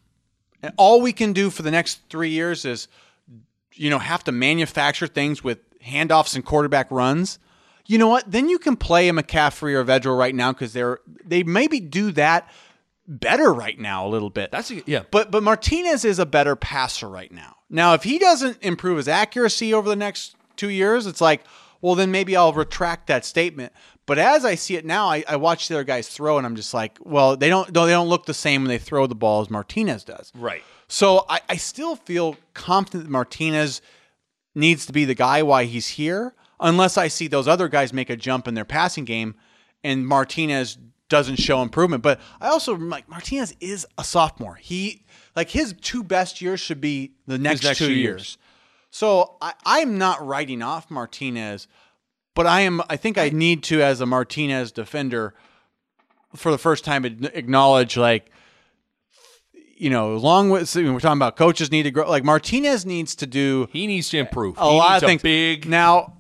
and all we can do for the next three years is, you know, have to manufacture things with handoffs and quarterback runs. You know what? Then you can play a McCaffrey or Vedral right now because they're they maybe do that better right now a little bit. That's a, yeah, But but Martinez is a better passer right now. Now, if he doesn't improve his accuracy over the next two years, it's like, well, then maybe I'll retract that statement. But as I see it now, I, I watch the other guys throw, and I'm just like, well, they don't no, they don't look the same when they throw the ball as Martinez does. right. So I, I still feel confident that Martinez needs to be the guy why he's here, unless I see those other guys make a jump in their passing game and Martinez doesn't show improvement. But I also like Martinez is a sophomore. He like his two best years should be the next, next two two years. years. So I, I'm not writing off Martinez, but I am I think I need to as a Martinez defender for the first time acknowledge like you know, along with we're talking about coaches need to grow. Like Martinez needs to do He needs to improve. a he lot of things. big, now,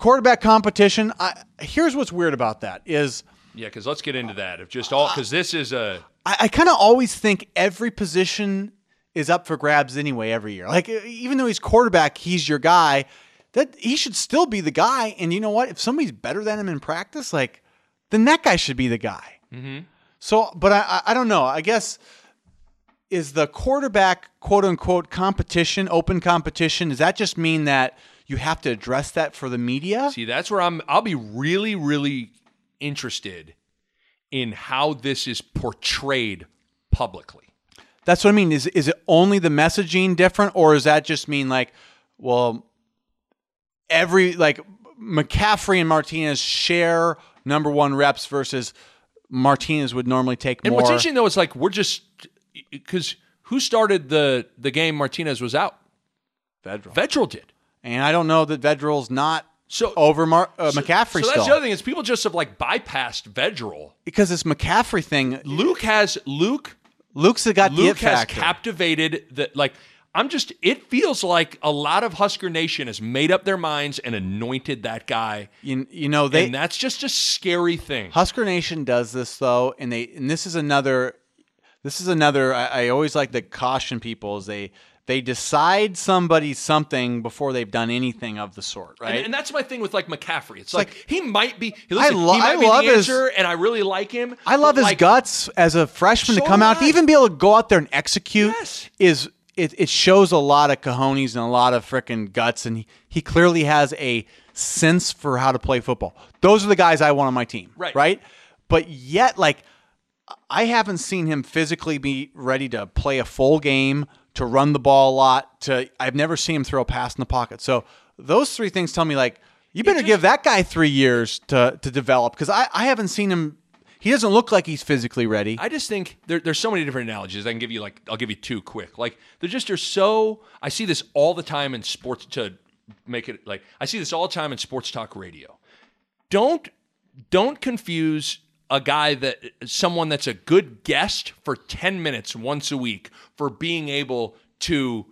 quarterback competition. I, here's what's weird about that is yeah. Because let's get into that. If just all because this is a I, I kind of always think every position is up for grabs anyway every year. Like even though he's quarterback, he's your guy. That he should still be the guy. And you know what? If somebody's better than him in practice, like then that guy should be the guy. Mm-hmm. So, but I, I, I don't know. I guess is the quarterback quote unquote competition open competition? Does that just mean that you have to address that for the media? see. That's where I'm. I'll be really, really interested in how this is portrayed publicly. That's what I mean. Is is it only the messaging different, or does that just mean like, well, every like McCaffrey and Martinez share number one reps versus Martinez would normally take And more. what's interesting though is like we're just because who started the the game? Martinez was out. Vedral. Vedral did. And I don't know that Vedral's not So over Mar- uh, McCaffrey So that's still the other thing is people just have like bypassed Vedral. because this McCaffrey thing. Luke has Luke Luke's got the it Luke has factor. captivated the like. I'm just. It feels like a lot of Husker Nation has made up their minds and anointed that guy, you, you know they and that's just a scary thing. Husker Nation does this though, and they and this is another. This is another. I, I always like to caution people is they they decide somebody something before they've done anything of the sort, right? And, and that's my thing with like McCaffrey. It's, like, like- he might be. Listen, lo- he might I be love his- and I really like him. I love his like, guts as a freshman So to come out to even be able to go out there and execute. Yes. Is it, it shows a lot of cojones and a lot of freaking guts, and he, he clearly has a sense for how to play football. Those are the guys I want on my team, Right. Right. But yet, like, I haven't seen him physically be ready to play a full game, to run the ball a lot. To I've never seen him throw a pass in the pocket. So those three things tell me like you better just- give that guy three years to to develop because I, I haven't seen him. He doesn't look like he's physically ready. I just think there, there's so many different analogies. I can give you like I'll give you two quick. Like they're just are so. I see this all the time in sports to make it like I see this all the time in sports talk radio. Don't don't confuse a guy that someone that's a good guest for 10 minutes once a week for being able to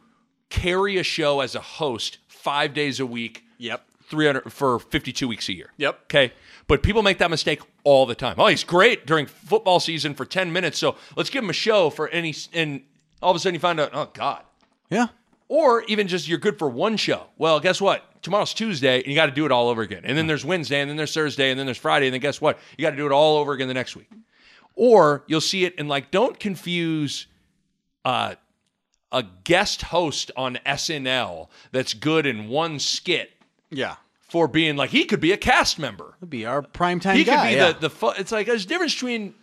carry a show as a host 5 days a week. Yep. 300 for 52 weeks a year. Yep. Okay. But people make that mistake all the time. Oh, he's great during football season for 10 minutes. So let's give him a show for any, and all of a sudden you find out, oh, God. yeah. Or even just you're good for one show. Well, guess what? Tomorrow's Tuesday and you got to do it all over again. And then there's Wednesday and then there's Thursday and then there's Friday and then guess what? You got to do it all over again the next week. Or you'll see it and like don't confuse uh, a guest host on SNL that's good in one skit Yeah. for being like he could be a cast member. Would be our primetime He guy. could be yeah. the the fu- it's like there's a difference between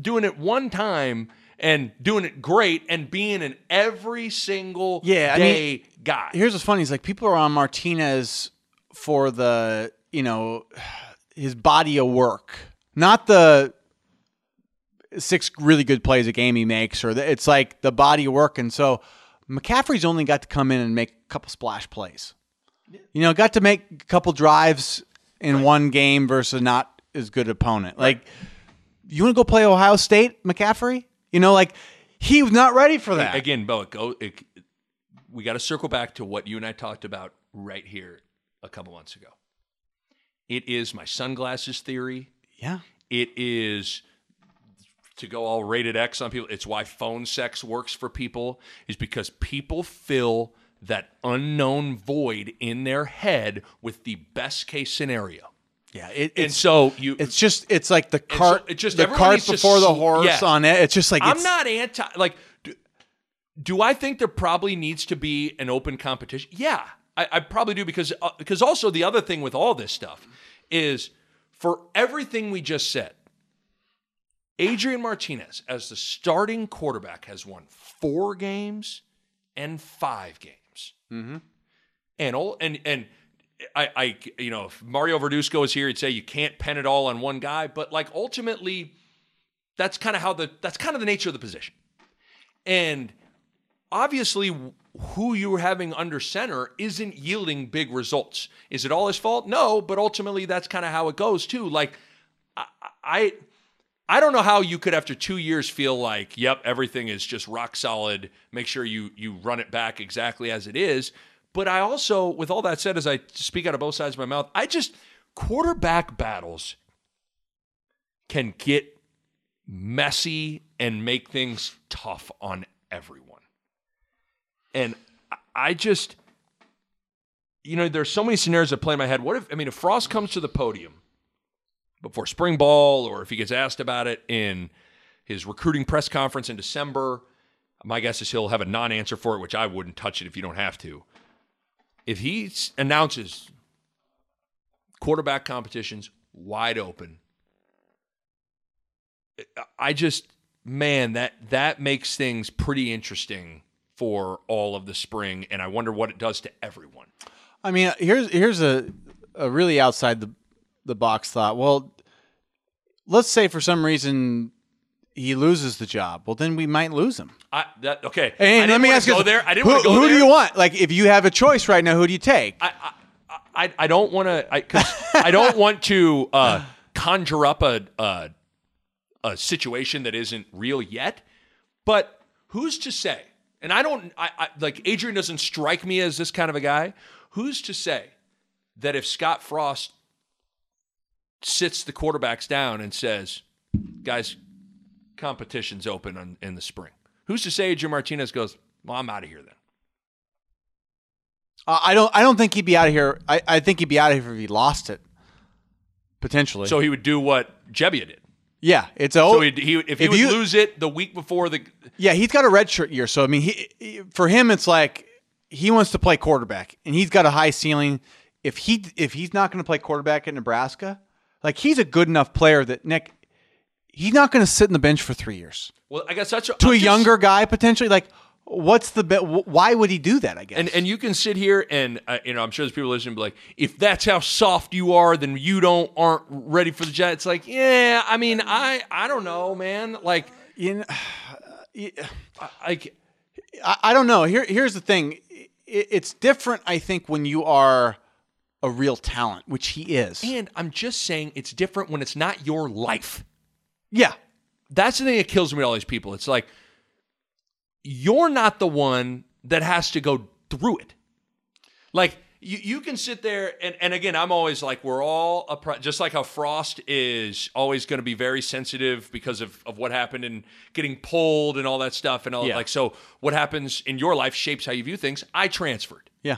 doing it one time and doing it great and being an every single Yeah, I day mean, guy. Here's what's funny is like people are on Martinez for the you know his body of work, not the six really good plays a game he makes, or the, it's like the body of work. And so McCaffrey's only got to come in and make a couple splash plays. You know, got to make a couple drives in one game versus not as good opponent. Like, you want to go play Ohio State, McCaffrey? You know, like he was not ready for that. Again, Bo, it go. It, we got to circle back to what you and I talked about right here a couple months ago. It is my sunglasses theory. Yeah. It is to go all rated X on people. It's why phone sex works for people is because people fill that unknown void in their head with the best case scenario. Yeah, it, And it's so you it's just it's like the cart just- the cart before the horse yeah. on it. It's just like I'm not anti like do, do I think there probably needs to be an open competition? Yeah. I, I probably do because uh, because also the other thing with all this stuff is for everything we just said, Adrian Martinez as the starting quarterback has won four games and five games. And all and and I, I you know if Mario Verduzco is here, he'd say you can't pen it all on one guy, but like ultimately, that's kind of how the that's kind of the nature of the position. And obviously, who you're having under center isn't yielding big results. Is it all his fault? No, but ultimately, that's kind of how it goes too. Like I, I I don't know how you could after two years feel like, yep, everything is just rock solid. Make sure you you run it back exactly as it is. But I also, with all that said, as I speak out of both sides of my mouth, I just quarterback battles can get messy and make things tough on everyone. And I- just, you know, there's so many scenarios that play in my head. What if, I mean, if Frost comes to the podium before spring ball or if he gets asked about it in his recruiting press conference in December, my guess is he'll have a non answer for it, which I wouldn't touch it if you don't have to. If he announces quarterback competitions wide open, I just man that that makes things pretty interesting for all of the spring and I wonder what it does to everyone. I mean, here's here's a a really outside the the box thought. Well, let's say for some reason he loses the job. Well, then we might lose him. I that okay. And let me ask you there. I didn't who, who do you want? Like, if you have a choice right now, who do you take? I, I, I, don't want to. I, I don't want to uh, conjure up a, a a situation that isn't real yet. But who's to say? And I don't. I, I like Adrian doesn't strike me as this kind of a guy. Who's to say that if Scott Frost sits the quarterbacks down and says, "Guys, competition's open on, in the spring," who's to say Adrian Martinez goes, "Well, I'm out of here then." Uh, I don't. I don't think he'd be out of here. I, I think he'd be out of here if he lost it. Potentially. So he would do what Gebbia did. yeah, it's So oh. he'd, he if he if would you- lose it the week before the Yeah, he's got a redshirt year, so I mean, he, he- for him, it's like he wants to play quarterback, and he's got a high ceiling. If he if he's not going to play quarterback at Nebraska, like he's a good enough player that Nick, he's not going to sit in the bench for three years. well, I guess that's To a younger guy, potentially, like what's the be- why would he do that? I guess. And and you can sit here and uh, you know I'm sure there's people listening and be like, if that's how soft you are, then you don't aren't ready for the jet. It's like, yeah, I mean, I I don't know, man. Like, you know, I, I, I don't know. Here, here's the thing. It, it's different, I think, when you are a real talent, which he is. and I'm just saying it's different when it's not your life. Yeah, That's the thing that kills me with all these people. It's like you're not the one that has to go through it. Like you, you can sit there and, and again i'm always like we're all a pro- just like how frost is always going to be very sensitive because of, of what happened and getting pulled and all that stuff and all Yeah. like so what happens in your life shapes how you view things i transferred Yeah.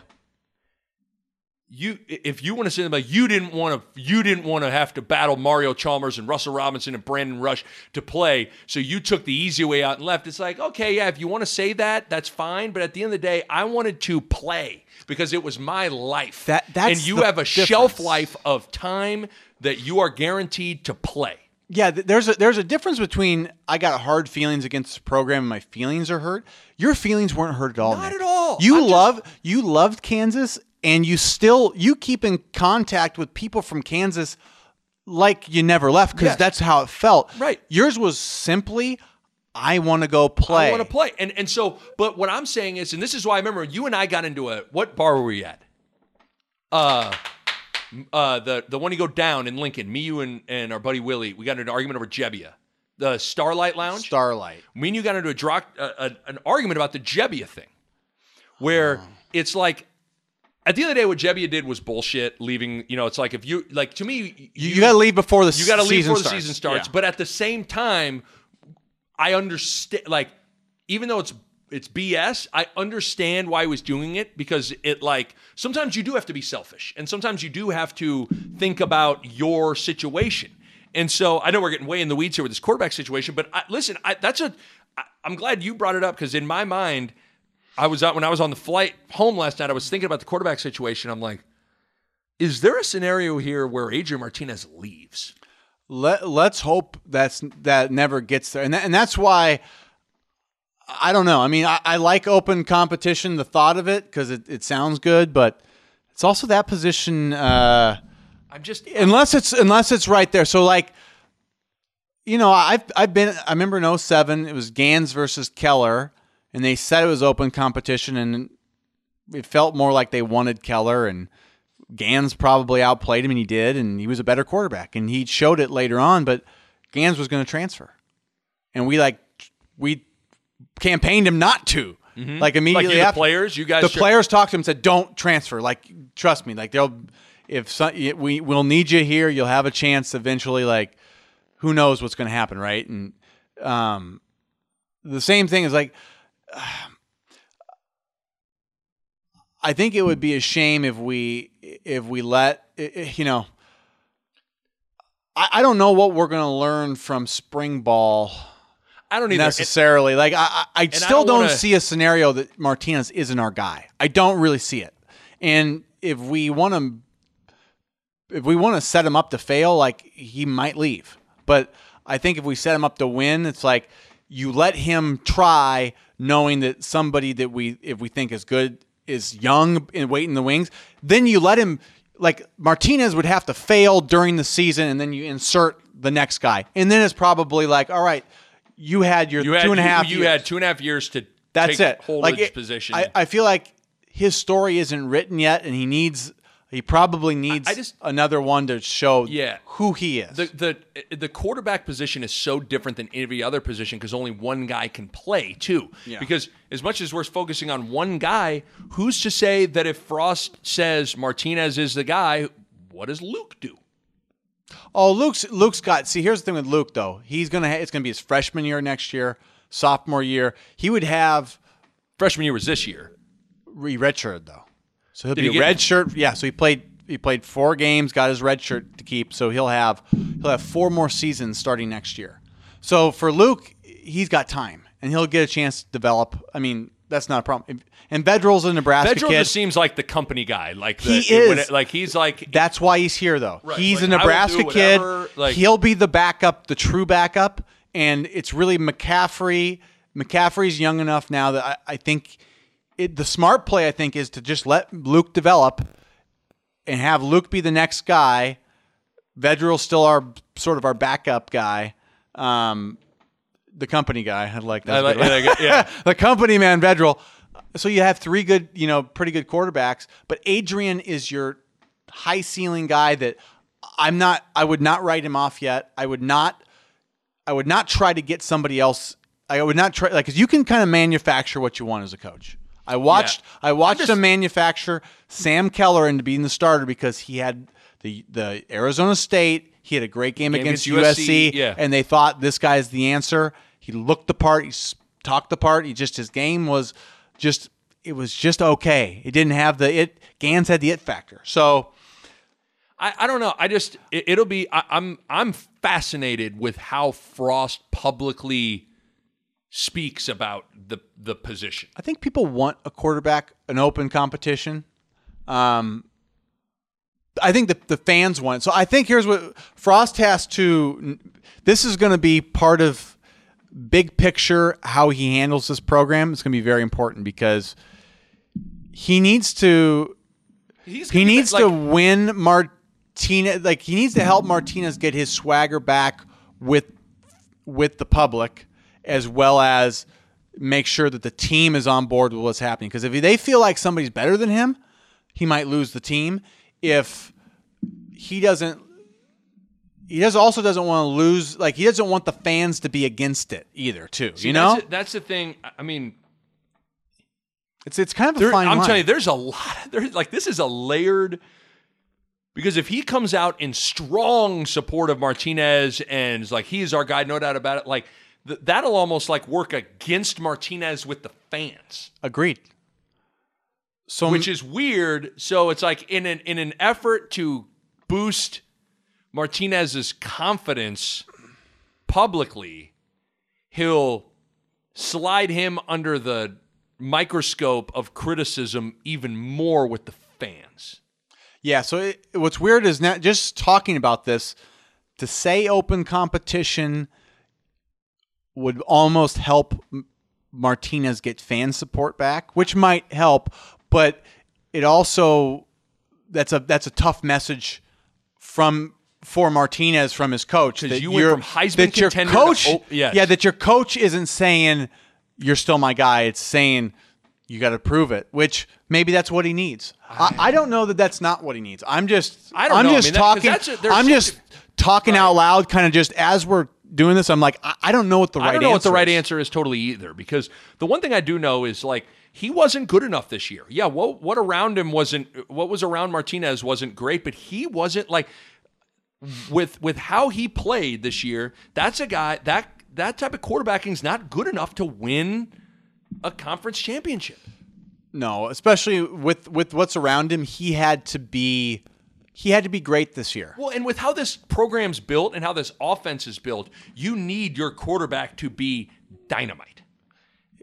You if you want to say like you didn't want to you didn't want to have to battle Mario Chalmers and Russell Robinson and Brandon Rush to play, so you took the easy way out and left. It's like okay, yeah, if you want to say that, that's fine. But at the end of the day, I wanted to play because it was my life. That- that's and you have a shelf life of time that you are guaranteed to play. Yeah, there's a there's a difference between I got hard feelings against the program and my feelings are hurt. Your feelings weren't hurt at all. Not Nick. at all. You I'm just- love you loved Kansas and you still you keep in contact with people from Kansas like you never left because Yes. that's how it felt. Right. Yours was simply I want to go play. I want to play, and and so, but what I'm saying is, and this is why I remember you and I got into a what bar were we at? Uh, uh, the the one you go down in Lincoln. Me, you, and and our buddy Willie. We got into an argument over Gebbia, the Starlight Lounge. Starlight. Me and you got into a, dro- uh, a an argument about the Gebbia thing, where it's like. At the end of the day, what Gebbia did was bullshit. Leaving, you know, it's like if you like to me, You, you got to leave before the you got to leave season before the starts. season starts. Yeah. But at the same time, I understand. Like, even though it's it's BS, I understand why he was doing it because it like sometimes you do have to be selfish, and sometimes you do have to think about your situation. And so I know we're getting way in the weeds here with this quarterback situation, but I, listen, I, that's a. I, I'm glad you brought it up because in my mind, I was out when I was on the flight home last night. I was thinking about the quarterback situation. I'm like, is there a scenario here where Adrian Martinez leaves? Let Let's hope that's that never gets there, and that, and that's why. I don't know. I mean, I, I like open competition, the thought of it, because it, it sounds good, but it's also that position. Uh, I'm just unless it's unless it's right there. So like, you know, I've I've been. I remember in 07, it was Ganz versus Keller, and they said it was open competition, and it felt more like they wanted Keller, and Ganz probably outplayed him, and he did, and he was a better quarterback, and he showed it later on. But Ganz was going to transfer, and we like we campaigned him not to. Like immediately Mm-hmm. like you, the after players, you guys. the should- players talked to him and said, "Don't transfer. Like, trust me. Like, they'll if some, we we'll need you here. You'll have a chance eventually. Like, who knows what's going to happen, right?" And um, the same thing is like, I think it would be a shame if we if we let you know. I, I don't know what we're going to learn from spring ball I don't either. necessarily. like I, I, I still don't don't, wanna- see a scenario that Martinez isn't our guy. I don't really see it. And if we want to, if we want to set him up to fail, like he might leave. But I think if we set him up to win, it's like you let him try, knowing that somebody that we, if we think is good, is young and waiting in the wings. Then you let him. Like Martinez would have to fail during the season, and then you insert the next guy, and then it's probably like, all right, you had your you had two and a half. You, you years. had two and a half years to That's take it. Holdridge Like it- position. I, I feel like his story isn't written yet, and he needs. He probably needs I just- another one to show Yeah. who he is. the the the quarterback position is so different than every other position because only one guy can play too. Yeah. Because as much as we're focusing on one guy, who's to say that if Frost says Martinez is the guy, what does Luke do? oh, Luke's Luke's got. See, here's the thing with Luke though. He's gonna. Ha- it's gonna be his freshman year next year, sophomore year. He would have Freshman year was this year. re redshirt though, so he'll Did be he a red shirt. Yeah, so he played. He played four games, got his red shirt to keep. So he'll have he'll have four more seasons starting next year. So for Luke, he's got time, and he'll get a chance to develop. I mean, that's not a problem. And Vedral's a Nebraska Federal kid. just seems like the company guy. Like He the, when is. it- like he's like That's why he's here, though. Right, He's like, a I will do Nebraska kid. like- He'll be the backup, the true backup, and it's really McCaffrey. McCaffrey's young enough now that I, I think it, the smart play. I think is to just let Luke develop and have Luke be the next guy. Vedral's still our sort of our backup guy. Um, the company guy. I like that. I like- That's a good I like it, yeah. the company man, Vedrill. So you have three good, you know, pretty good quarterbacks, but Adrian is your high ceiling guy that I'm not I would not write him off yet. I would not I would not try to get somebody else I would not try like cuz you can kind of manufacture what you want as a coach. I watched Yeah. I watched just- him manufacture Sam Keller into being the starter because he had the the Arizona State. He had a great game, Game against, against USC, USC, yeah. and they thought this guy's the answer. He looked the part. He talked the part. He just his game was just it was just okay. It didn't have the it. Ganz had the it factor. So I, I don't know. I just it, it'll be. I, I'm I'm fascinated with how Frost publicly speaks about the the position. I think people want a quarterback, an open competition. Um, I think the, the fans want it. So I think here's what Frost has to. This is going to be part of big picture how he handles this program. It's going to be very important because he needs to He's he needs like- to win Martinez. Like he needs to help Martinez get his swagger back with with the public, as well as make sure that the team is on board with what's happening. Because if they feel like somebody's better than him, he might lose the team. If he doesn't, he does also doesn't want to lose. Like he doesn't want the fans to be against it either. Too, you know, that's, that's the thing. I mean, it's it's kind of a there, fine I'm line. telling you, there's a lot. There's like this is a layered. Because if he comes out in strong support of Martinez and is like he is our guy, no doubt about it, like th- that'll almost like work against Martinez with the fans. Agreed. So which is weird. So it's like in an in an effort to boost Martinez's confidence publicly, he'll slide him under the microscope of criticism even more with the fans. Yeah. So it, what's weird is not just talking about this to say open competition would almost help Martinez get fan support back, which might help, but it also that's a that's a tough message from for Martinez from his coach that you went from Heisman that your contender to- coach oh, yes. yeah that your coach isn't saying you're still my guy it's saying you got to prove it which maybe that's what he needs I, I don't know that that's not what he needs I'm just I don't I'm know. I just mean, talking that's a- I'm just talking out loud kind of just as we're doing this I'm like I, I don't know what the right I don't know what the answer right is. answer is totally either because the one thing I do know is like he wasn't good enough this year. Yeah, what what around him wasn't what was around Martinez wasn't great, but he wasn't like with with how he played this year. That's a guy that that type of quarterbacking is not good enough to win a conference championship. No, especially with with what's around him, he had to be he had to be great this year. Well, and with how this program's built and how this offense is built, you need your quarterback to be dynamite.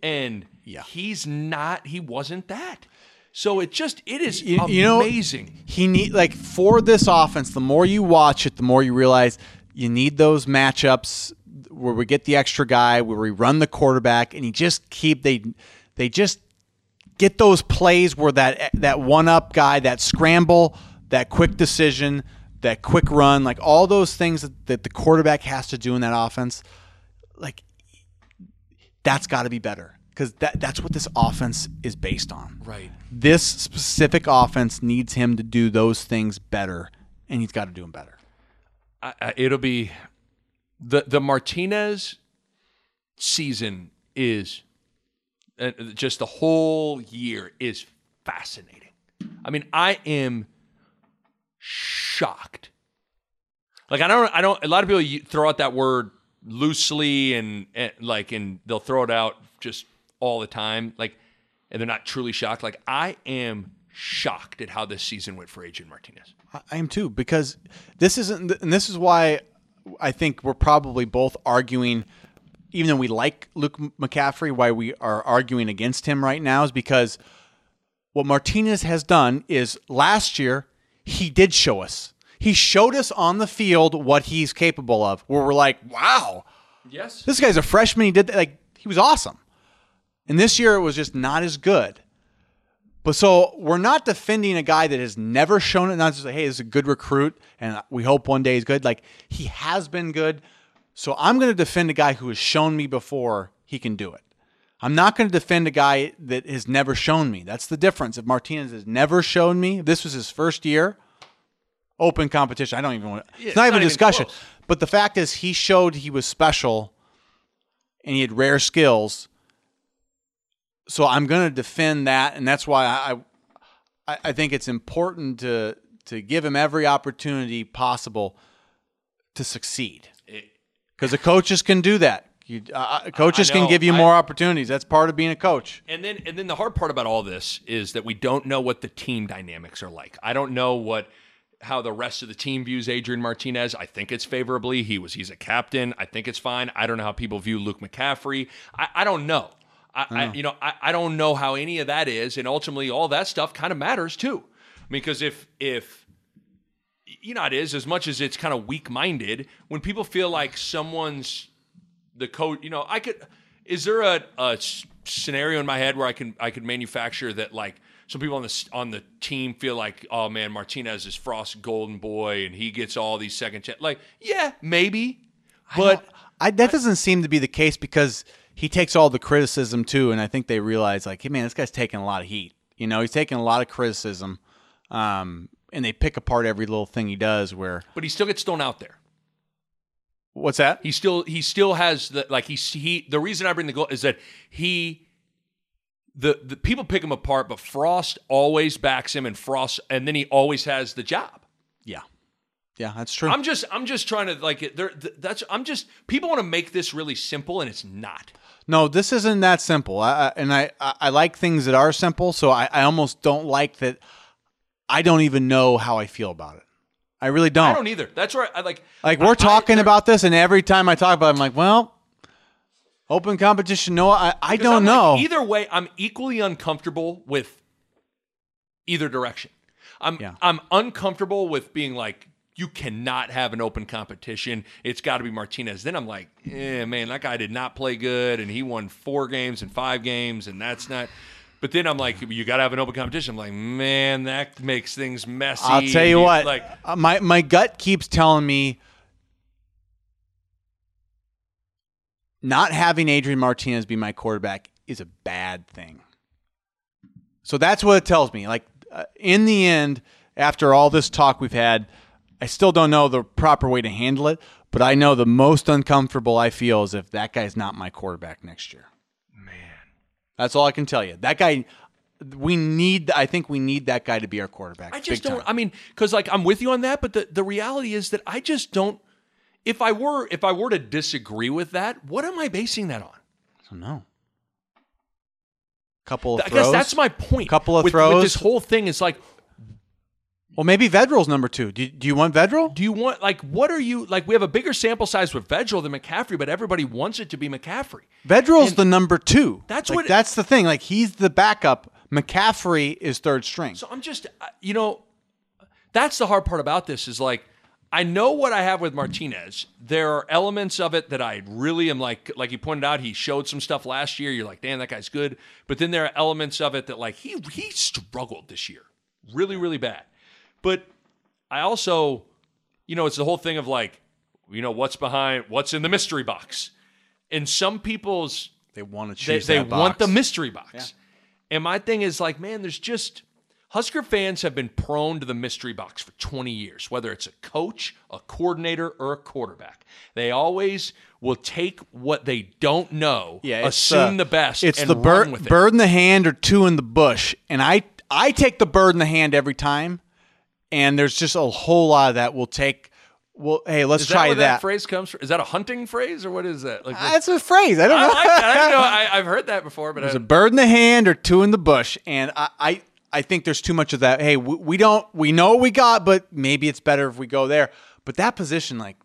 And Yeah. he's not, he wasn't that. So it just, it is You- you know- amazing. He need like for this offense, the more you watch it, the more you realize you need those matchups where we get the extra guy, where we run the quarterback, and you just keep they they just get those plays where that that one up guy, that scramble, that quick decision, that quick run, like all those things that, that the quarterback has to do in that offense, like that's got to be better because that that's what this offense is based on Right. this specific offense needs him to do those things better, and he's got to do them better. I, I, it'll be the the Martinez season is uh, just the whole year is fascinating. I mean, I am shocked. Like I don't, I don't. A lot of people throw out that word loosely and, and like, and they'll throw it out just all the time. Like, and they're not truly shocked. Like I am shocked at how this season went for Adrian Martinez. I am too because this isn't, and this is why I think we're probably both arguing. Even though we like Luke McCaffrey, why we are arguing against him right now is because what Martinez has done is last year he did show us. He showed us on the field what he's capable of. Where we're like, wow, Yes. this guy's a freshman. He did that. Like he was awesome. And this year it was just not as good. But so we're not defending a guy that has never shown it. Not just like, hey, this is a good recruit, and we hope one day he's good. Like he has been good. So I'm going to defend a guy who has shown me before he can do it. I'm not going to defend a guy that has never shown me. That's the difference. If Martinez has never shown me, this was his first year, open competition. I don't even want. Yeah, it's not even a discussion. close. But the fact is, he showed he was special, and he had rare skills. so I'm going to defend that, and that's why I, I I think it's important to to give him every opportunity possible to succeed. Because the coaches can do that. You, uh, coaches I can give you I- more opportunities. That's part of being a coach. And then and then the hard part about all this is that we don't know what the team dynamics are like. I don't know what how the rest of the team views Adrian Martinez. I think it's favorably. He was he's a captain. I think it's fine. I don't know how people view Luke McCaffrey. I, I don't know. I, I you know I, I don't know how any of that is, and ultimately all that stuff kind of matters too. Because if if you know it is as much as it's kind of weak minded when people feel like someone's the coach you know i could is there a, a scenario in my head where i can i could manufacture that like some people on the on the team feel like oh man martinez is frost golden boy and he gets all these second chance like yeah maybe but I, that doesn't seem to be the case because he takes all the criticism too, and I think they realize like, hey man, this guy's taking a lot of heat. You know, he's taking a lot of criticism, um, and they pick apart every little thing he does. Where but he still gets thrown out there what's that? he still he still has the like he he the reason i bring the goal is that he the, the people pick him apart but frost always backs him and frost and then he always has the job Yeah, yeah, that's true. I'm just I'm just trying to like. There, that's I'm just people want to make this really simple and it's not. No, this isn't that simple. I, I, and I, I, I like things that are simple, so I, I almost don't like that. I don't even know how I feel about it. I really don't. I don't either. That's right. I like like we're I- talking there- about this, and every time I talk about it, I'm like, well, open competition. No, I, I don't I'm know. like, either way, I'm equally uncomfortable with either direction. I'm Yeah. I'm uncomfortable with being like you cannot have an open competition. It's got to be Martinez. Then I'm like, eh, man, that guy did not play good, and he won four games and five games, and that's not. But then I'm like, you got to have an open competition. I'm like, man, that makes things messy. I'll tell you what. like uh, my my gut keeps telling me not having Adrian Martinez be my quarterback is a bad thing. So that's what it tells me. Like uh, in the end, after all this talk we've had, I still don't know the proper way to handle it. But I know the most uncomfortable I feel is if that guy's not my quarterback next year. That's all I can tell you. That guy, we need. I think we need that guy to be our quarterback. I just don't. time. I mean, because like I'm with you on that, but the the reality is that I just don't. If I were if I were to disagree with that, what am I basing that on? I don't know. Couple of I throws. guess that's my point. Couple of with, throws. With this whole thing is like, Well, maybe Vedral's number two. Do, do you want Vedril? do you want like what are you like? We have a bigger sample size with Vedral than McCaffrey, but everybody wants it to be McCaffrey. Vedral's the number two. That's Like, what- That's the thing. Like he's the backup. McCaffrey is third string. So I'm just, uh, you know, that's the hard part about this is like, I know what I have with Martinez. There are elements of it that I really am like, like you pointed out, he showed some stuff last year. You're like, damn, that guy's good. But then there are elements of it that like he he struggled this year, really, really bad. But I also, you know, it's the whole thing of like, you know, what's behind, what's in the mystery box, and some people's they want to choose. they that want the mystery box. And my thing is like, man, there's just Husker fans have been prone to the mystery box for 20 years, whether it's a coach, a coordinator, or a quarterback. They always will take what they don't know, Yeah, assume uh, the best, It's and the run bird, with it. bird in the hand or two in the bush, and I I take the bird in the hand every time. And there's just a whole lot of that. We'll take. Well, hey, let's Is that try where that. that phrase comes from? Is that a hunting phrase or what is that? Like, That's a phrase. I don't I know. like that. I know. I, I've heard that before, but There's I, a bird in the hand or two in the bush, and I, I, I think there's too much of that. Hey, we, we don't, we know what we got, but maybe it's better if we go there. But that position, like,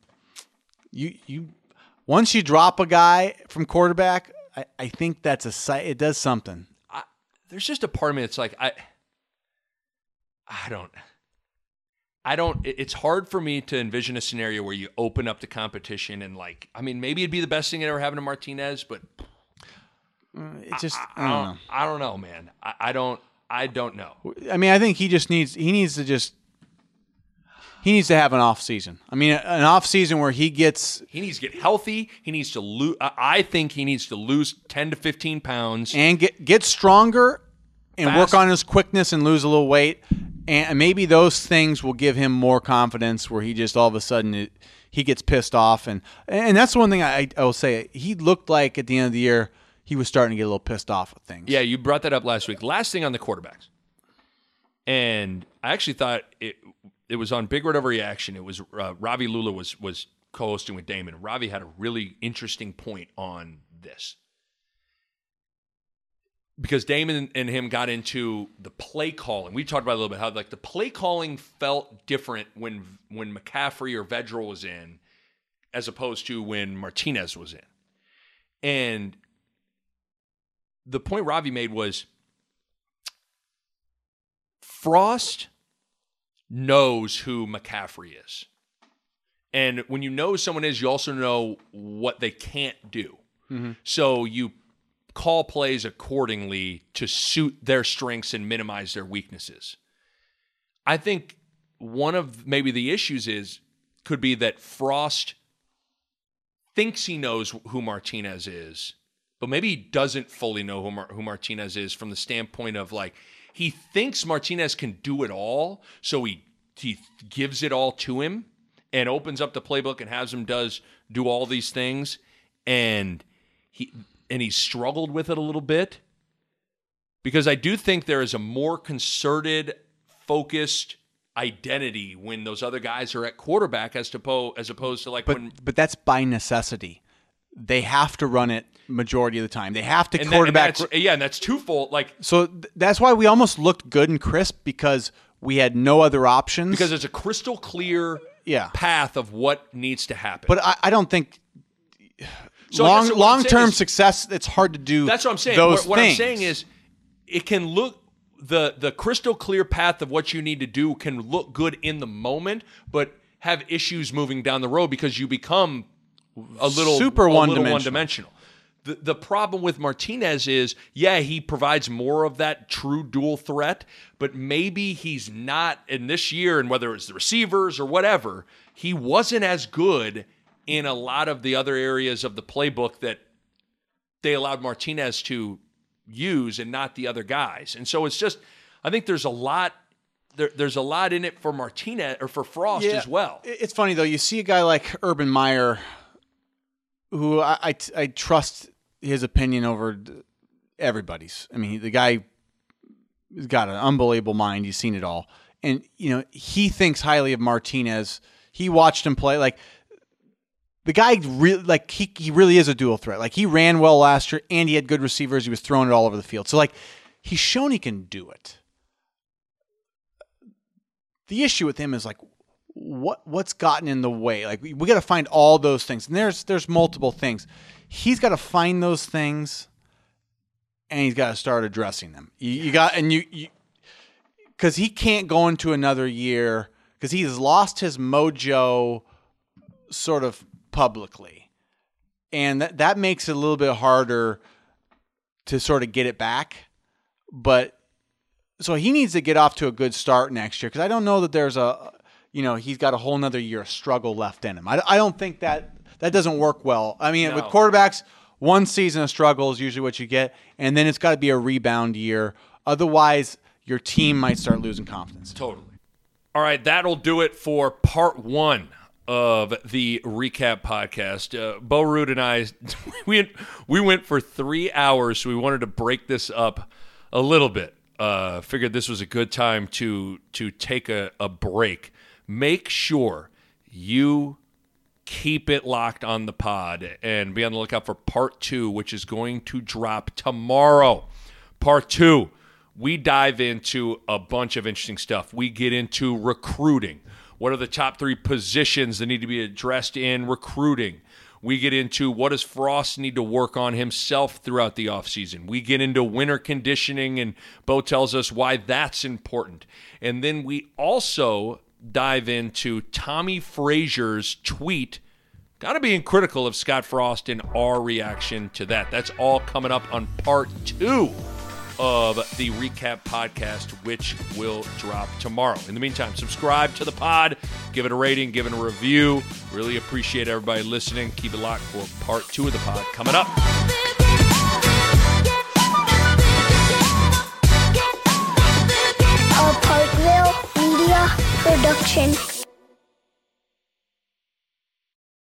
you, you, once you drop a guy from quarterback, I, I think that's a site. It does something. there's just a part of me that's like I I don't I don't it's hard for me to envision a scenario where you open up the competition and like I mean maybe it'd be the best thing that ever having to Martinez but mm, It just, I, I don't don't know. I don't know man. I, I don't I don't know. I mean, I think he just needs, he needs to just, he needs to have an off season. I mean, an off season where he gets he needs to get healthy. He needs to lose I think he needs to lose 10 to 15 pounds. And get get stronger and work on his quickness and lose a little weight and maybe those things will give him more confidence where he just all of a sudden it, he gets pissed off and and that's one thing I, I will say he looked like at the end of the year he was starting to get a little pissed off with things. Yeah, you brought that up last week. Last thing on the quarterbacks, and I actually thought it it was on Big Red Overreaction. It was uh, Ravi Lula was was co-hosting with Damon. Ravi had a really interesting point on this because Damon and him got into the play calling. We talked about a little bit how like the play calling felt different when when McCaffrey or Vedral was in, as opposed to when Martinez was in, and the point Ravi made was Frost knows who McCaffrey is. And when you know who someone is, you also know what they can't do. Mm-hmm. So you call plays accordingly to suit their strengths and minimize their weaknesses. I think one of maybe the issues is could be that Frost thinks he knows who Martinez is, but maybe he doesn't fully know who, Mar- who Martinez is from the standpoint of like he thinks Martinez can do it all, so he he gives it all to him and opens up the playbook and has him does do all these things and he and he struggled with it a little bit because I do think there is a more concerted, focused identity when those other guys are at quarterback as to po- as opposed to like but when but that's by necessity. They have to run it majority of the time. They have to and that- and quarterback. yeah, and that's twofold. Like so th- that's why we almost looked good and crisp because we had no other options. because it's a crystal clear Yeah. path of what needs to happen. but I, I don't think So long long term success. It's hard to do. That's what I'm saying. Those what what I'm saying is, it can look the the crystal clear path of what you need to do can look good in the moment, but have issues moving down the road because you become a little Super a little one-dimensional. one-dimensional. The the problem with Martinez is, yeah, he provides more of that true dual threat, but maybe he's not in this year, and whether it's the receivers or whatever, he wasn't as good in a lot of the other areas of the playbook that they allowed Martinez to use and not the other guys. And so it's just I think there's a lot there, there's a lot in it for Martinez or for Frost Yeah. as well. It's funny though. You see a guy like Urban Meyer, who I, I, I trust his opinion over everybody's. I mean, the guy has got an unbelievable mind. You've seen it all, and you know he thinks highly of Martinez. He watched him play like the guy really like he he really is a dual threat. Like he ran well last year, and he had good receivers. He was throwing it all over the field. So like he's shown he can do it. The issue with him is like what what's gotten in the way like we, we got to find all those things and there's there's multiple things he's got to find those things and he's got to start addressing them you, you got and you because he can't go into another year because he's lost his mojo sort of publicly and that, that makes it a little bit harder to sort of get it back but so he needs to get off to a good start next year because I don't know that there's a, you know, he's got a whole nother year of struggle left in him. I, I don't think that that doesn't work well. I mean, with quarterbacks, one season of struggle is usually what you get, and then it's got to be a rebound year. Otherwise, your team might start losing confidence. Totally. All right, that'll do it for part one of the recap podcast. Uh, Bo Ruud and I, we we went for three hours, so we wanted to break this up a little bit. Uh, figured this was a good time to to take a, a break. Make sure you keep it locked on the pod and be on the lookout for part two, which is going to drop tomorrow. Part two, we dive into a bunch of interesting stuff. We get into recruiting. What are the top three positions that need to be addressed in recruiting? We get into what does Frost need to work on himself throughout the offseason. We get into winter conditioning, and Bo tells us why that's important. And then we also dive into Tommie Frazier's tweet Got to being critical of Scott Frost and our reaction to that. That's all coming up on part two of the recap podcast, which will drop tomorrow. In the meantime, subscribe to the pod, give it a rating, give it a review. Really appreciate everybody listening. Keep it locked for part two of the pod coming up. a Parkville Media Production.